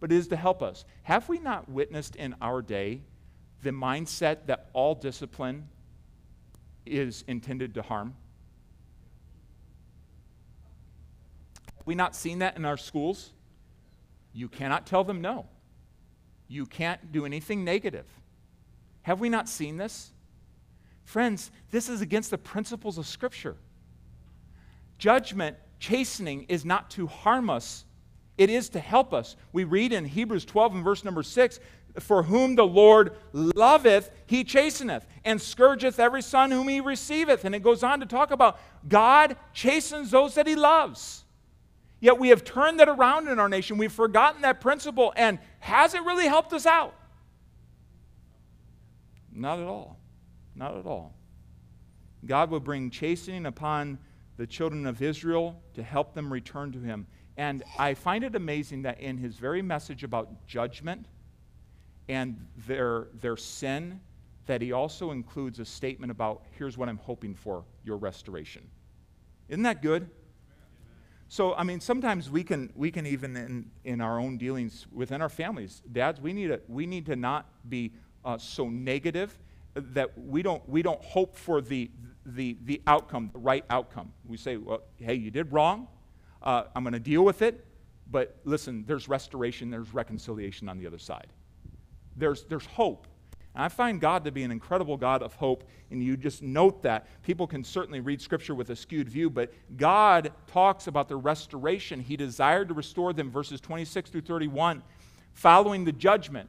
but is to help us. Have we not witnessed in our day the mindset that all discipline is intended to harm? We not seen that in our schools? You cannot tell them no. You can't do anything negative. Have we not seen this? Friends, this is against the principles of Scripture. Judgment, chastening, is not to harm us, it is to help us. We read in Hebrews 12 and verse number 6 For whom the Lord loveth, he chasteneth, and scourgeth every son whom he receiveth. And it goes on to talk about God chastens those that he loves. Yet we have turned that around in our nation. We've forgotten that principle. And has it really helped us out? Not at all. Not at all. God will bring chastening upon the children of Israel to help them return to Him. And I find it amazing that in his very message about judgment and their, their sin, that he also includes a statement about here's what I'm hoping for your restoration. Isn't that good? So, I mean, sometimes we can, we can even in, in our own dealings within our families, dads, we need, to, we need to not be uh, so negative that we don't, we don't hope for the, the, the outcome, the right outcome. We say, well, hey, you did wrong. Uh, I'm going to deal with it. But listen, there's restoration, there's reconciliation on the other side. There's, there's hope. And I find God to be an incredible God of hope, and you just note that. People can certainly read Scripture with a skewed view, but God talks about the restoration. He desired to restore them, verses 26 through 31, following the judgment.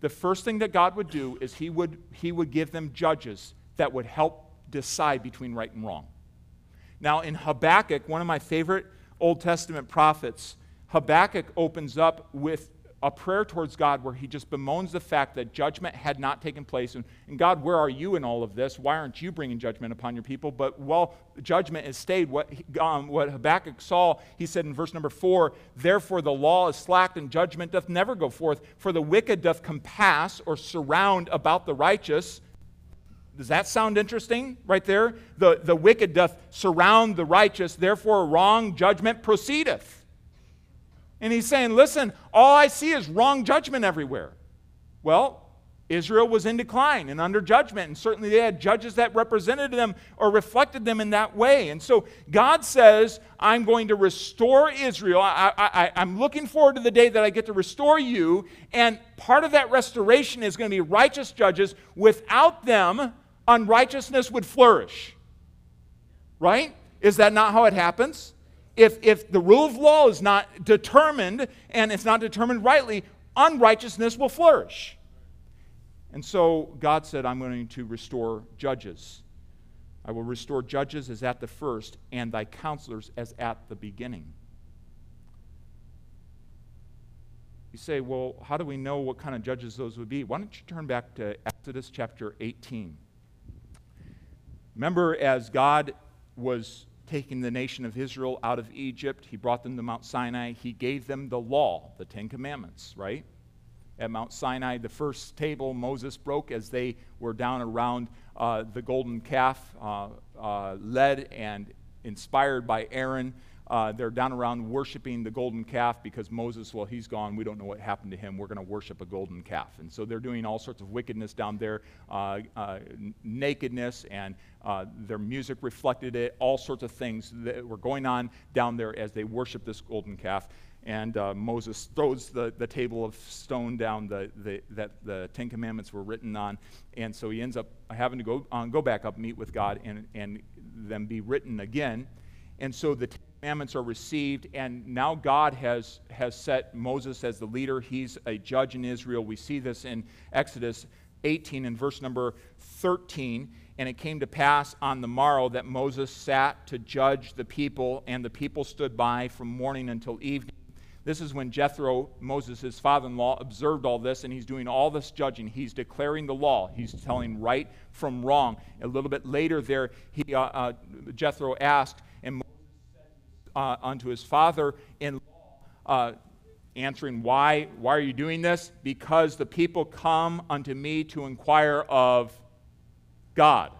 The first thing that God would do is He would, he would give them judges that would help decide between right and wrong. Now, in Habakkuk, one of my favorite Old Testament prophets, Habakkuk opens up with a prayer towards God where he just bemoans the fact that judgment had not taken place. And, and, God, where are you in all of this? Why aren't you bringing judgment upon your people? But while judgment is stayed, what, um, what Habakkuk saw, he said in verse number four, Therefore the law is slacked and judgment doth never go forth, for the wicked doth compass or surround about the righteous. Does that sound interesting right there? The, the wicked doth surround the righteous, therefore wrong judgment proceedeth. And he's saying, listen, all I see is wrong judgment everywhere. Well, Israel was in decline and under judgment, and certainly they had judges that represented them or reflected them in that way. And so God says, I'm going to restore Israel. I, am looking forward to the day that I get to restore you. And part of that restoration is going to be righteous judges. Without them, unrighteousness would flourish. Right? Is that not how it happens? If, if the rule of law is not determined and it's not determined rightly, unrighteousness will flourish. And so God said, I'm going to restore judges. I will restore judges as at the first, and thy counselors as at the beginning. You say, well, how do we know what kind of judges those would be? Why don't you turn back to Exodus chapter 18? Remember, as God was taking the nation of Israel out of Egypt. He brought them to Mount Sinai. He gave them the law, the Ten Commandments, right? At Mount Sinai, the first table Moses broke as they were down around uh, the golden calf, uh, uh, led and inspired by Aaron. Uh, they're down around worshiping the golden calf because Moses, well, he's gone. We don't know what happened to him. We're going to worship a golden calf. And so they're doing all sorts of wickedness down there, uh, uh, nakedness, and uh, their music reflected it, all sorts of things that were going on down there as they worship this golden calf. And uh, Moses throws the, the table of stone down the, the, that the Ten Commandments were written on. And so he ends up having to go, uh, go back up, meet with God, and, and them be written again. And so the commandments are received, and now God has, has set Moses as the leader. He's a judge in Israel. We see this in Exodus 18 and verse number 13. And it came to pass on the morrow that Moses sat to judge the people, and the people stood by from morning until evening. This is when Jethro, Moses, his father in law, observed all this, and he's doing all this judging. He's declaring the law, he's telling right from wrong. A little bit later, there, he, uh, uh, Jethro asked, uh, unto his father in law, uh, answering, why, why are you doing this? Because the people come unto me to inquire of God.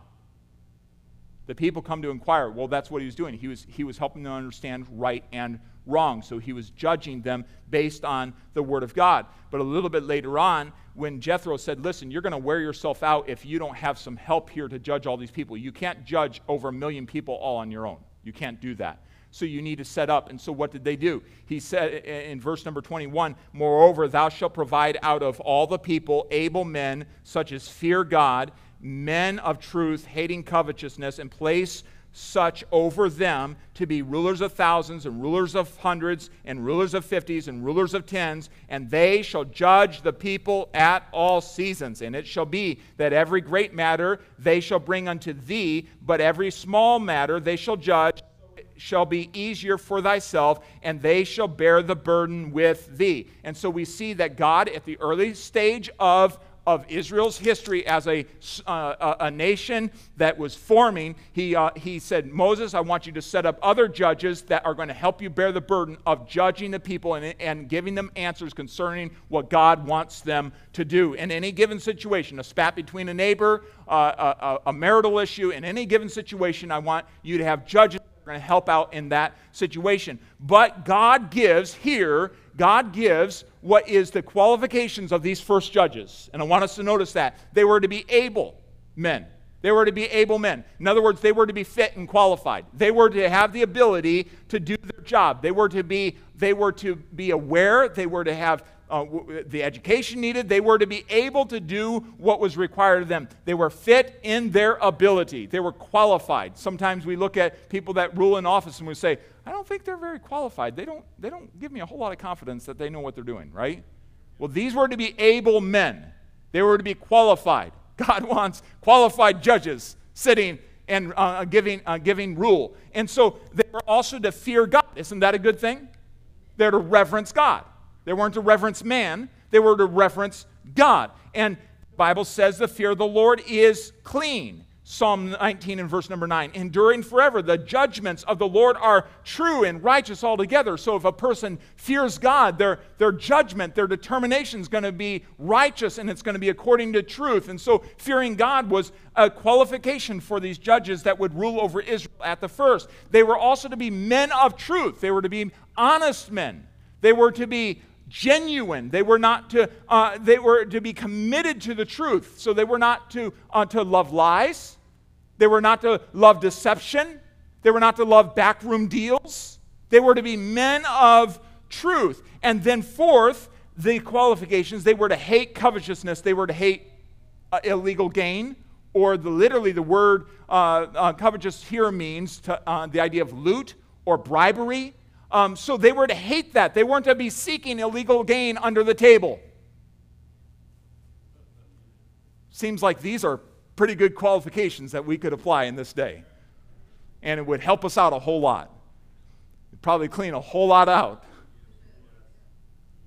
The people come to inquire. Well, that's what he was doing. He was, he was helping them understand right and wrong. So he was judging them based on the word of God. But a little bit later on, when Jethro said, Listen, you're going to wear yourself out if you don't have some help here to judge all these people. You can't judge over a million people all on your own. You can't do that so you need to set up. And so what did they do? He said in verse number 21 Moreover, thou shalt provide out of all the people able men, such as fear God, men of truth, hating covetousness, and place such over them to be rulers of thousands and rulers of hundreds and rulers of fifties and rulers of tens, and they shall judge the people at all seasons. And it shall be that every great matter they shall bring unto thee, but every small matter they shall judge shall be easier for thyself, and they shall bear the burden with thee. And so we see that God, at the early stage of of Israel's history as a, uh, a nation that was forming, he, uh, he said, Moses, I want you to set up other judges that are going to help you bear the burden of judging the people and, and giving them answers concerning what God wants them to do. In any given situation, a spat between a neighbor, uh, a, a marital issue, in any given situation, I want you to have judges going to help out in that situation. But God gives here, God gives what is the qualifications of these first judges. And I want us to notice that. They were to be able men. They were to be able men. In other words, they were to be fit and qualified. They were to have the ability to do their job. They were to be, they were to be aware. They were to have uh, the education needed. They were to be able to do what was required of them. They were fit in their ability, they were qualified. Sometimes we look at people that rule in office and we say, I don't think they're very qualified. They don't, they don't give me a whole lot of confidence that they know what they're doing, right? Well, these were to be able men, they were to be qualified. [LAUGHS] God wants qualified judges sitting and uh, giving, uh, giving rule. And so they were also to fear God. Isn't that a good thing? They're to reverence God. They weren't to reverence man, they were to reverence God. And Bible says the fear of the Lord is clean. Psalm 19 and verse number 9. Enduring forever. The judgments of the Lord are true and righteous altogether. So if a person fears God, their, their judgment, their determination is going to be righteous and it's going to be according to truth. And so fearing God was a qualification for these judges that would rule over Israel at the first. They were also to be men of truth, they were to be honest men, they were to be genuine. They were not to, uh, they were to be committed to the truth. So they were not to, uh, to love lies. They were not to love deception. They were not to love backroom deals. They were to be men of truth. And then, fourth, the qualifications they were to hate covetousness, they were to hate uh, illegal gain, or the, literally the word uh, uh, covetous here means to, uh, the idea of loot or bribery. Um, so they were to hate that. They weren't to be seeking illegal gain under the table. Seems like these are pretty good qualifications that we could apply in this day. And it would help us out a whole lot. It'd probably clean a whole lot out.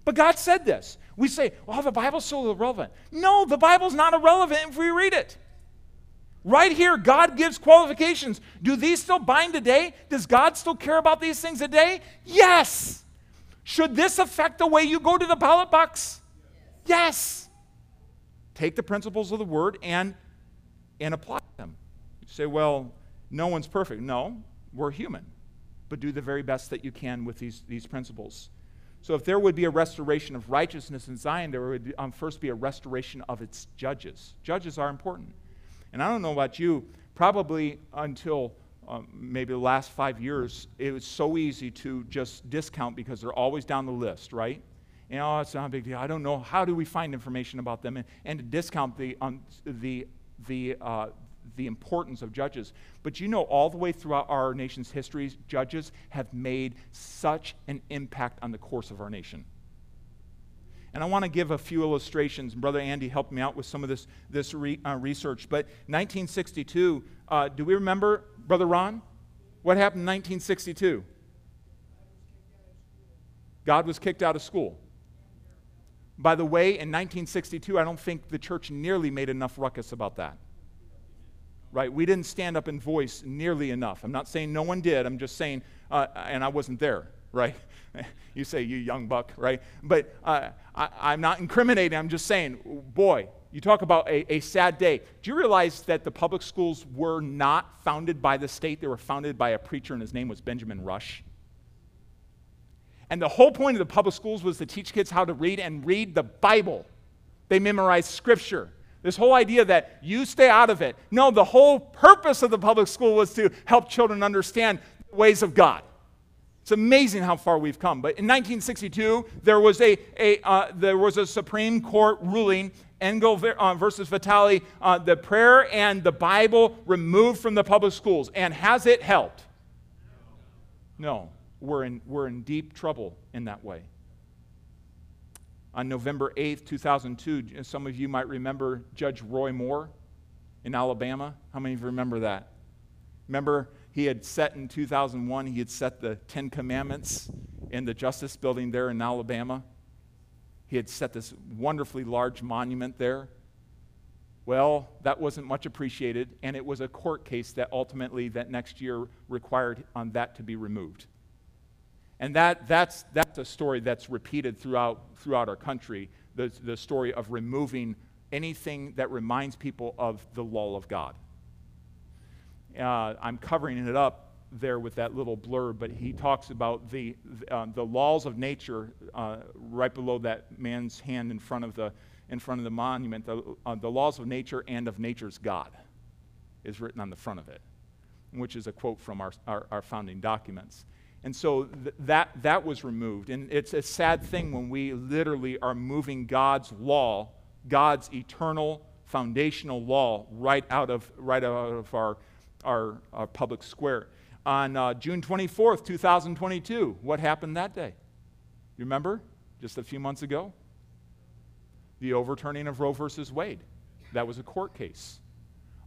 But God said this. We say, well, the Bible's so irrelevant. No, the Bible's not irrelevant if we read it. Right here, God gives qualifications. Do these still bind today? Does God still care about these things today? Yes. Should this affect the way you go to the ballot box? Yes. Take the principles of the word and, and apply them. You say, well, no one's perfect. No, we're human. But do the very best that you can with these, these principles. So, if there would be a restoration of righteousness in Zion, there would um, first be a restoration of its judges. Judges are important. And I don't know about you, probably until um, maybe the last five years, it was so easy to just discount because they're always down the list, right? You know, it's not a big deal. I don't know. How do we find information about them? And, and to discount the, um, the, the, uh, the importance of judges. But you know, all the way throughout our nation's history, judges have made such an impact on the course of our nation. And I want to give a few illustrations. Brother Andy helped me out with some of this, this re, uh, research. But 1962, uh, do we remember, Brother Ron? What happened in 1962? God was kicked out of school. By the way, in 1962, I don't think the church nearly made enough ruckus about that. Right? We didn't stand up and voice nearly enough. I'm not saying no one did. I'm just saying, uh, and I wasn't there, right? [LAUGHS] you say, you young buck, right? But uh, I, am not incriminating. I'm just saying, boy, you talk about a, a sad day. Do you realize that the public schools were not founded by the state? They were founded by a preacher, and his name was Benjamin Rush. And the whole point of the public schools was to teach kids how to read and read the Bible. They memorized scripture. This whole idea that you stay out of it. No, the whole purpose of the public school was to help children understand the ways of God. It's amazing how far we've come. But in 1962, there was a, a, uh, there was a Supreme Court ruling, Engel uh, versus Vitale, uh, the prayer and the Bible removed from the public schools. And has it helped? No. We're in, we're in deep trouble in that way. On November 8th, 2002, some of you might remember Judge Roy Moore in Alabama. How many of you remember that? Remember he had set in 2001, he had set the Ten Commandments in the Justice Building there in Alabama. He had set this wonderfully large monument there. Well, that wasn't much appreciated, and it was a court case that ultimately, that next year, required on that to be removed. And that, that's, that's a story that's repeated throughout, throughout our country the, the story of removing anything that reminds people of the law of God. Uh, I'm covering it up there with that little blurb, but he talks about the, uh, the laws of nature uh, right below that man's hand in front of the, in front of the monument. The, uh, the laws of nature and of nature's God is written on the front of it, which is a quote from our, our, our founding documents. And so th- that, that was removed. And it's a sad thing when we literally are moving God's law, God's eternal foundational law, right out of, right out of our our, our public square. On uh, June 24th, 2022, what happened that day? You remember? Just a few months ago? The overturning of Roe versus Wade. That was a court case.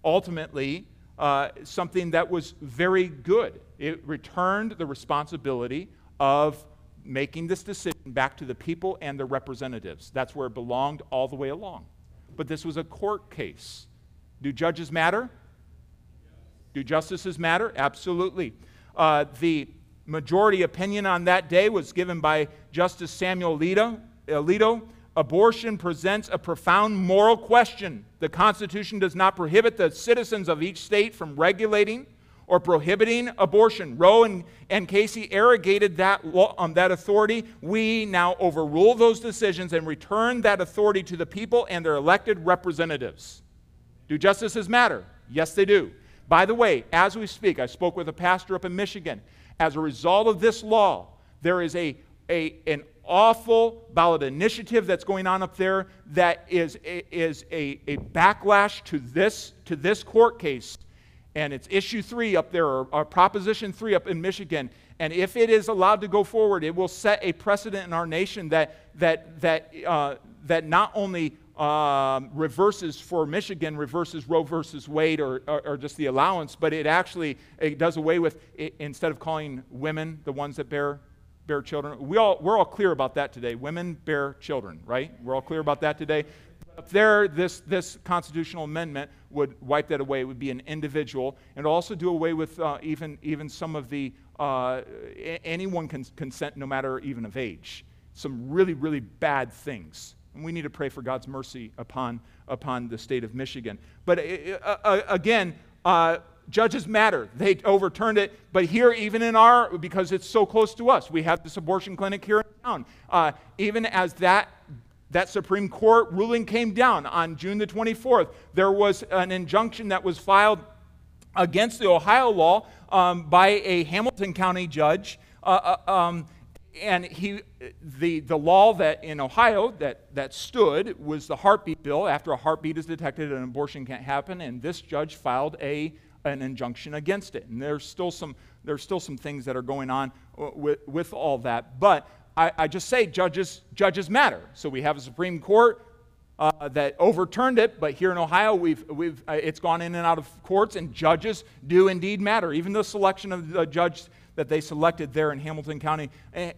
Ultimately, uh, something that was very good. It returned the responsibility of making this decision back to the people and the representatives. That's where it belonged all the way along. But this was a court case. Do judges matter? Do justices matter? Absolutely. Uh, the majority opinion on that day was given by Justice Samuel Alito. Alito. Abortion presents a profound moral question. The Constitution does not prohibit the citizens of each state from regulating or prohibiting abortion. Roe and, and Casey arrogated that, um, that authority. We now overrule those decisions and return that authority to the people and their elected representatives. Do justices matter? Yes, they do. By the way, as we speak, I spoke with a pastor up in Michigan. As a result of this law, there is a, a, an awful ballot initiative that's going on up there that is, is a, a backlash to this, to this court case. And it's issue three up there, or, or proposition three up in Michigan. And if it is allowed to go forward, it will set a precedent in our nation that, that, that, uh, that not only um, reverses for Michigan, reverses Roe versus Wade or, or, or, just the allowance, but it actually it does away with, it, instead of calling women the ones that bear, bear children. We all, we're all clear about that today. Women bear children, right? We're all clear about that today. up there, this, this constitutional amendment would wipe that away. It would be an individual, and also do away with uh, even, even some of the, uh, anyone can consent no matter even of age. Some really, really bad things. And we need to pray for God's mercy upon, upon the state of Michigan. But uh, uh again, uh, judges matter. They overturned it. But here, even in our, because it's so close to us, we have this abortion clinic here in town. Uh, even as that, that Supreme Court ruling came down on June the 24th, there was an injunction that was filed against the Ohio law um, by a Hamilton County judge. Uh, uh um, and he, the, the law that in Ohio that, that stood was the heartbeat bill. After a heartbeat is detected, an abortion can't happen. And this judge filed a an injunction against it. And there's still some, there's still some things that are going on uh, with, with all that. But I, I just say judges, judges matter. So we have a Supreme Court uh, that overturned it, but here in Ohio, we've, we've, uh, it's gone in and out of courts, and judges do indeed matter. Even the selection of the judge that they selected there in Hamilton County,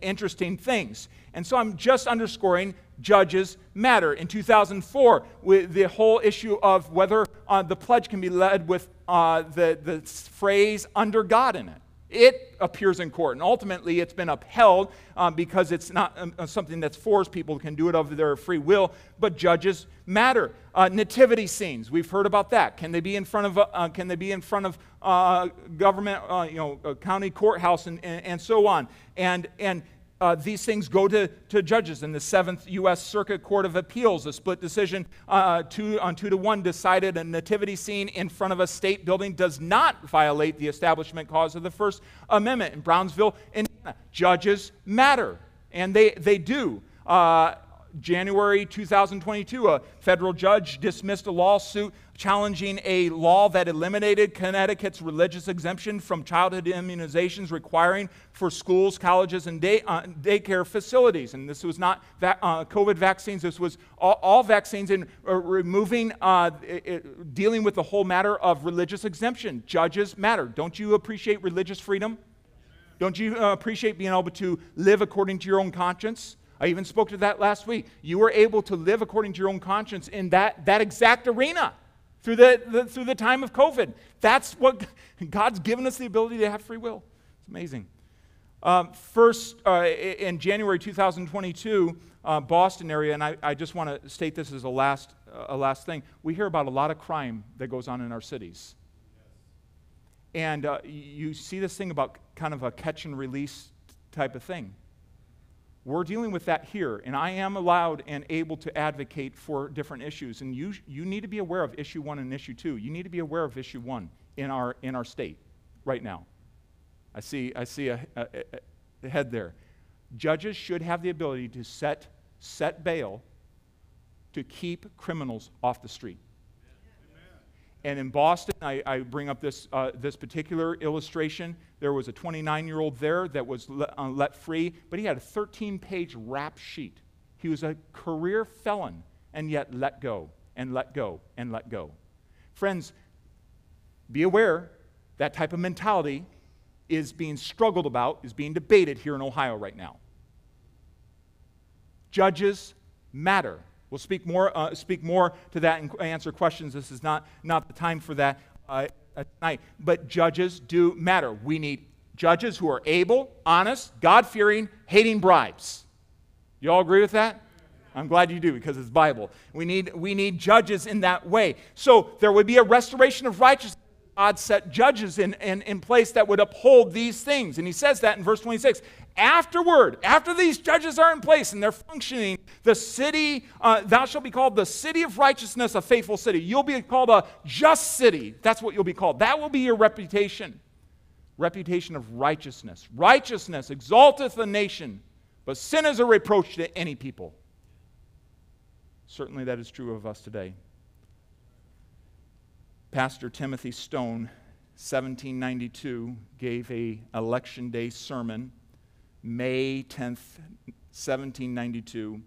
interesting things. And so I'm just underscoring judges matter. In 2004, with the whole issue of whether uh, the pledge can be led with uh, the, the phrase under God in it. It appears in court, and ultimately it's been upheld um, because it's not um, uh, something that's forced. People can do it of their free will, but judges matter. Uh, nativity scenes, we've heard about that. Can they be in front of, uh, can they be in front of uh, government, uh, you know, county courthouse, and, and, and so on? And, and uh, these things go to, to judges. In the Seventh U.S. Circuit Court of Appeals, a split decision uh, two, on two to one decided a nativity scene in front of a state building does not violate the Establishment Clause of the First Amendment. In Brownsville, Indiana, judges matter, and they, they do. Uh, January 2022, a federal judge dismissed a lawsuit challenging a law that eliminated Connecticut's religious exemption from childhood immunizations requiring for schools, colleges, and day, uh, daycare facilities. And this was not uh, COVID vaccines, this was all, all vaccines and uh, removing, uh, it, dealing with the whole matter of religious exemption. Judges matter. Don't you appreciate religious freedom? Don't you uh, appreciate being able to live according to your own conscience? I even spoke to that last week. You were able to live according to your own conscience in that, that exact arena through the, the, through the time of COVID. That's what [LAUGHS] God's given us the ability to have free will. It's amazing. Um, first, uh, in January 2022, uh, Boston area, and I, I just want to state this as a last, uh, a last thing. We hear about a lot of crime that goes on in our cities. And uh, you see this thing about kind of a catch and release type of thing. We're dealing with that here, and I am allowed and able to advocate for different issues. And you, you need to be aware of issue one and issue two. You need to be aware of issue one in our, in our state right now. I see, I see a, a, a head there. Judges should have the ability to set, set bail to keep criminals off the street. And in Boston, I, I bring up this, uh, this particular illustration. There was a 29 year old there that was let, uh, let free, but he had a 13 page rap sheet. He was a career felon and yet let go and let go and let go. Friends, be aware that type of mentality is being struggled about, is being debated here in Ohio right now. Judges matter. We'll speak more, uh, speak more to that and answer questions. This is not, not the time for that uh, tonight. But judges do matter. We need judges who are able, honest, God fearing, hating bribes. You all agree with that? I'm glad you do because it's Bible. We need, we need judges in that way. So there would be a restoration of righteousness God set judges in, in, in place that would uphold these things. And he says that in verse 26. Afterward, after these judges are in place and they're functioning, the city, uh, thou shalt be called the city of righteousness, a faithful city. You'll be called a just city. That's what you'll be called. That will be your reputation. Reputation of righteousness. Righteousness exalteth a nation, but sin is a reproach to any people. Certainly that is true of us today. Pastor Timothy Stone, 1792, gave a election day sermon, May 10th, 1792,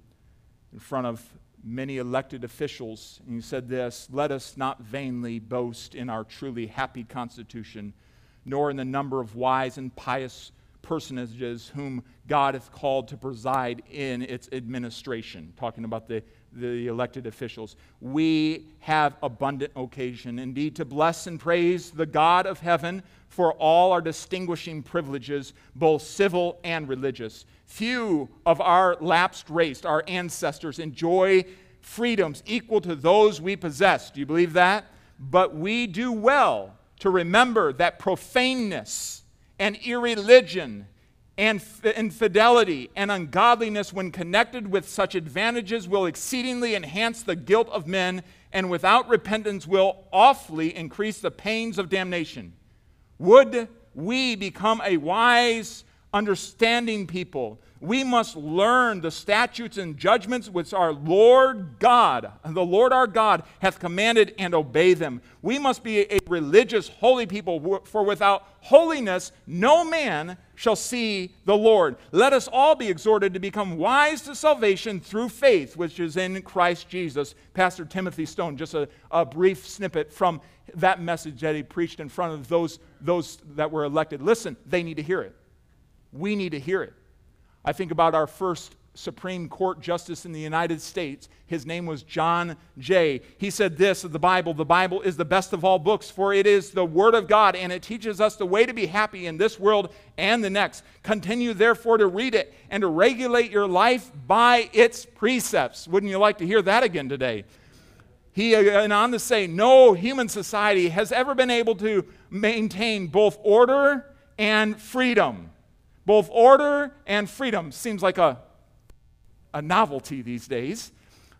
in front of many elected officials. And he said this Let us not vainly boast in our truly happy Constitution, nor in the number of wise and pious personages whom God hath called to preside in its administration. Talking about the, the elected officials. We have abundant occasion, indeed, to bless and praise the God of heaven for all our distinguishing privileges, both civil and religious. Few of our lapsed race, our ancestors, enjoy freedoms equal to those we possess. Do you believe that? But we do well to remember that profaneness and irreligion and infidelity and ungodliness, when connected with such advantages, will exceedingly enhance the guilt of men, and without repentance will awfully increase the pains of damnation. Would we become a wise, understanding people we must learn the statutes and judgments which our Lord God, the Lord our God, hath commanded and obey them. We must be a religious, holy people, for without holiness no man shall see the Lord. Let us all be exhorted to become wise to salvation through faith, which is in Christ Jesus. Pastor Timothy Stone, just a, a brief snippet from that message that he preached in front of those, those that were elected. Listen, they need to hear it. We need to hear it. I think about our first Supreme Court justice in the United States. His name was John Jay. He said this of the Bible The Bible is the best of all books, for it is the Word of God, and it teaches us the way to be happy in this world and the next. Continue, therefore, to read it and to regulate your life by its precepts. Wouldn't you like to hear that again today? He uh, went on to say, No human society has ever been able to maintain both order and freedom both order and freedom seems like a, a novelty these days.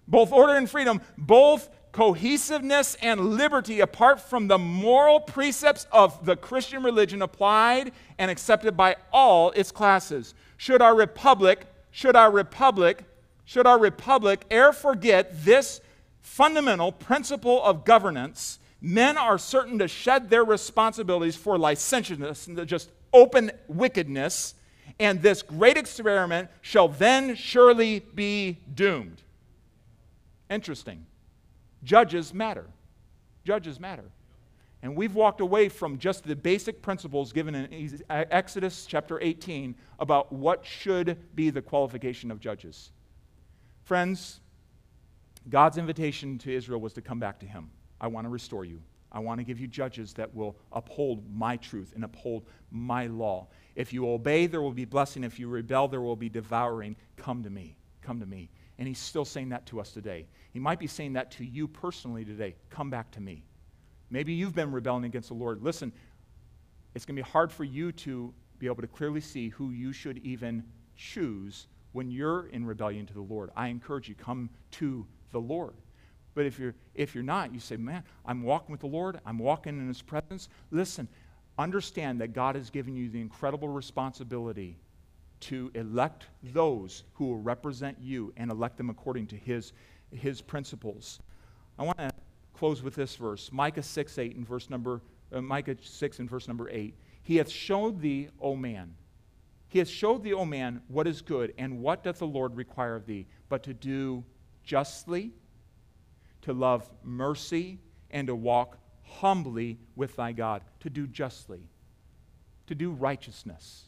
Both order and freedom, both cohesiveness and liberty apart from the moral precepts of the Christian religion applied and accepted by all its classes. Should our republic, should our republic, should our republic e'er forget this fundamental principle of governance, men are certain to shed their responsibilities for licentiousness and just open wickedness, and this great experiment shall then surely be doomed. Interesting. Judges matter. Judges matter. And we've walked away from just the basic principles given in Exodus chapter 18 about what should be the qualification of judges. Friends, God's invitation to Israel was to come back to Him. I want to restore you. I want to give you judges that will uphold my truth and uphold my law. If you obey, there will be blessing. If you rebel, there will be devouring. Come to me. Come to me. And he's still saying that to us today. He might be saying that to you personally today. Come back to me. Maybe you've been rebelling against the Lord. Listen, it's going to be hard for you to be able to clearly see who you should even choose when you're in rebellion to the Lord. I encourage you, come to the Lord. But if you're, if you're not, you say, man, I'm walking with the Lord, I'm walking in His presence. Listen, understand that God has given you the incredible responsibility to elect those who will represent you and elect them according to His, his principles. I want to close with this verse Micah 6 8 and verse number, uh, Micah 6 and verse number 8. He hath showed thee, O man. He hath showed thee, O man, what is good, and what doth the Lord require of thee, but to do justly to love mercy, and to walk humbly with thy God, to do justly, to do righteousness.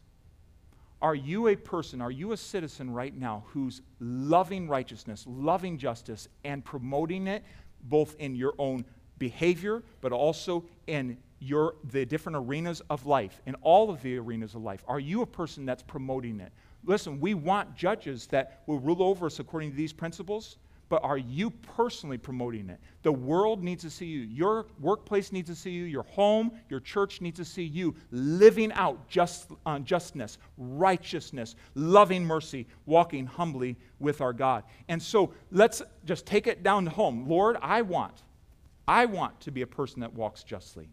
Are you a person, are you a citizen right now who's loving righteousness, loving justice, and promoting it both in your own behavior, but also in your, the different arenas of life, in all of the arenas of life? Are you a person that's promoting it? Listen, we want judges that will rule over us according to these principles but are you personally promoting it? The world needs to see you. Your workplace needs to see you. Your home, your church needs to see you living out just, uh, justness, righteousness, loving mercy, walking humbly with our God. And so let's just take it down to home. Lord, I want, I want to be a person that walks justly.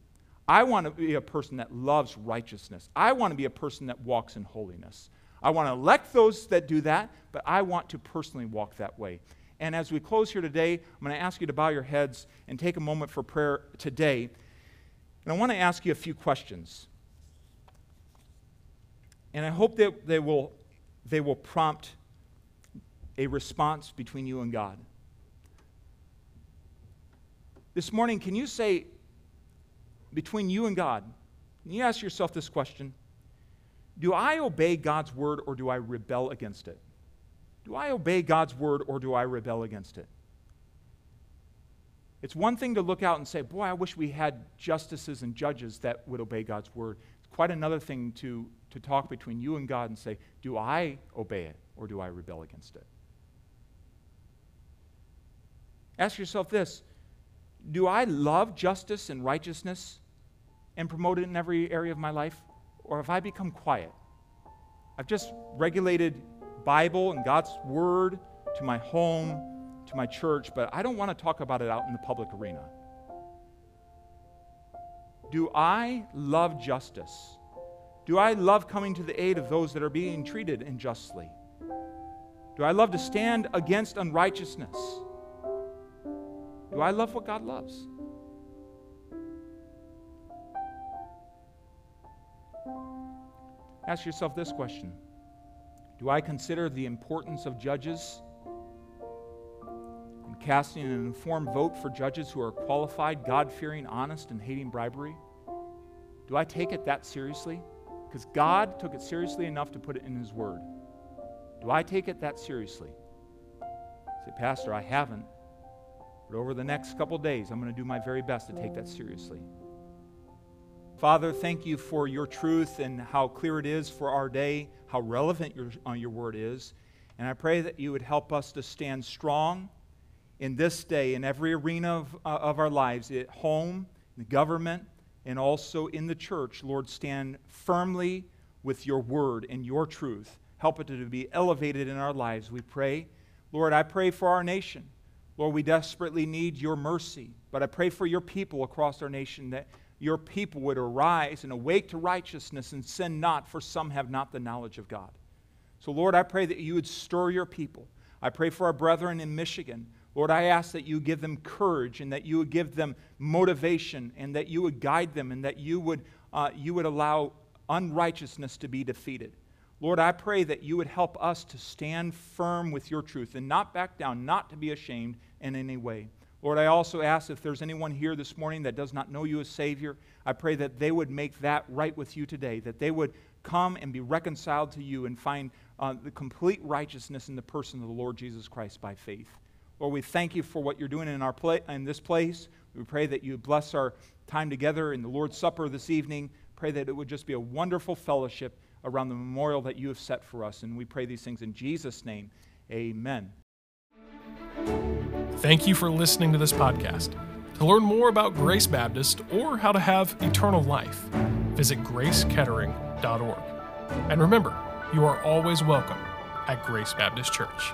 I want to be a person that loves righteousness. I want to be a person that walks in holiness. I want to elect those that do that, but I want to personally walk that way. And as we close here today, I'm going to ask you to bow your heads and take a moment for prayer today. And I want to ask you a few questions. And I hope that they will, they will prompt a response between you and God. This morning, can you say, between you and God, can you ask yourself this question Do I obey God's word or do I rebel against it? Do I obey God's word or do I rebel against it? It's one thing to look out and say, Boy, I wish we had justices and judges that would obey God's word. It's quite another thing to, to talk between you and God and say, Do I obey it or do I rebel against it? Ask yourself this Do I love justice and righteousness and promote it in every area of my life? Or have I become quiet? I've just regulated Bible and God's Word to my home, to my church, but I don't want to talk about it out in the public arena. Do I love justice? Do I love coming to the aid of those that are being treated unjustly? Do I love to stand against unrighteousness? Do I love what God loves? Ask yourself this question Do I consider the importance of judges and casting an informed vote for judges who are qualified, God fearing, honest, and hating bribery? Do I take it that seriously? Because God took it seriously enough to put it in His Word. Do I take it that seriously? Say, Pastor, I haven't. But over the next couple days, I'm going to do my very best to take that seriously. Father, thank you for your truth and how clear it is for our day, how relevant your, uh, your word is. And I pray that you would help us to stand strong in this day, in every arena of, uh, of our lives, at home, in the government, and also in the church. Lord, stand firmly with your word and your truth. Help it to be elevated in our lives, we pray. Lord, I pray for our nation. Lord, we desperately need your mercy. But I pray for your people across our nation that your people would arise and awake to righteousness and sin not, for some have not the knowledge of God. So, Lord, I pray that you would stir your people. I pray for our brethren in Michigan. Lord, I ask that you give them courage and that you would give them motivation and that you would guide them and that you would, uh, you would allow unrighteousness to be defeated. Lord, I pray that you would help us to stand firm with your truth and not back down, not to be ashamed in any way. Lord, I also ask if there's anyone here this morning that does not know you as Savior, I pray that they would make that right with you today, that they would come and be reconciled to you and find uh, the complete righteousness in the person of the Lord Jesus Christ by faith. Lord, we thank you for what you're doing in, our pla- in this place. We pray that you bless our time together in the Lord's Supper this evening. Pray that it would just be a wonderful fellowship around the memorial that you have set for us. And we pray these things in Jesus' name. Amen. Thank you for listening to this podcast. To learn more about Grace Baptist or how to have eternal life, visit gracekettering.org. And remember, you are always welcome at Grace Baptist Church.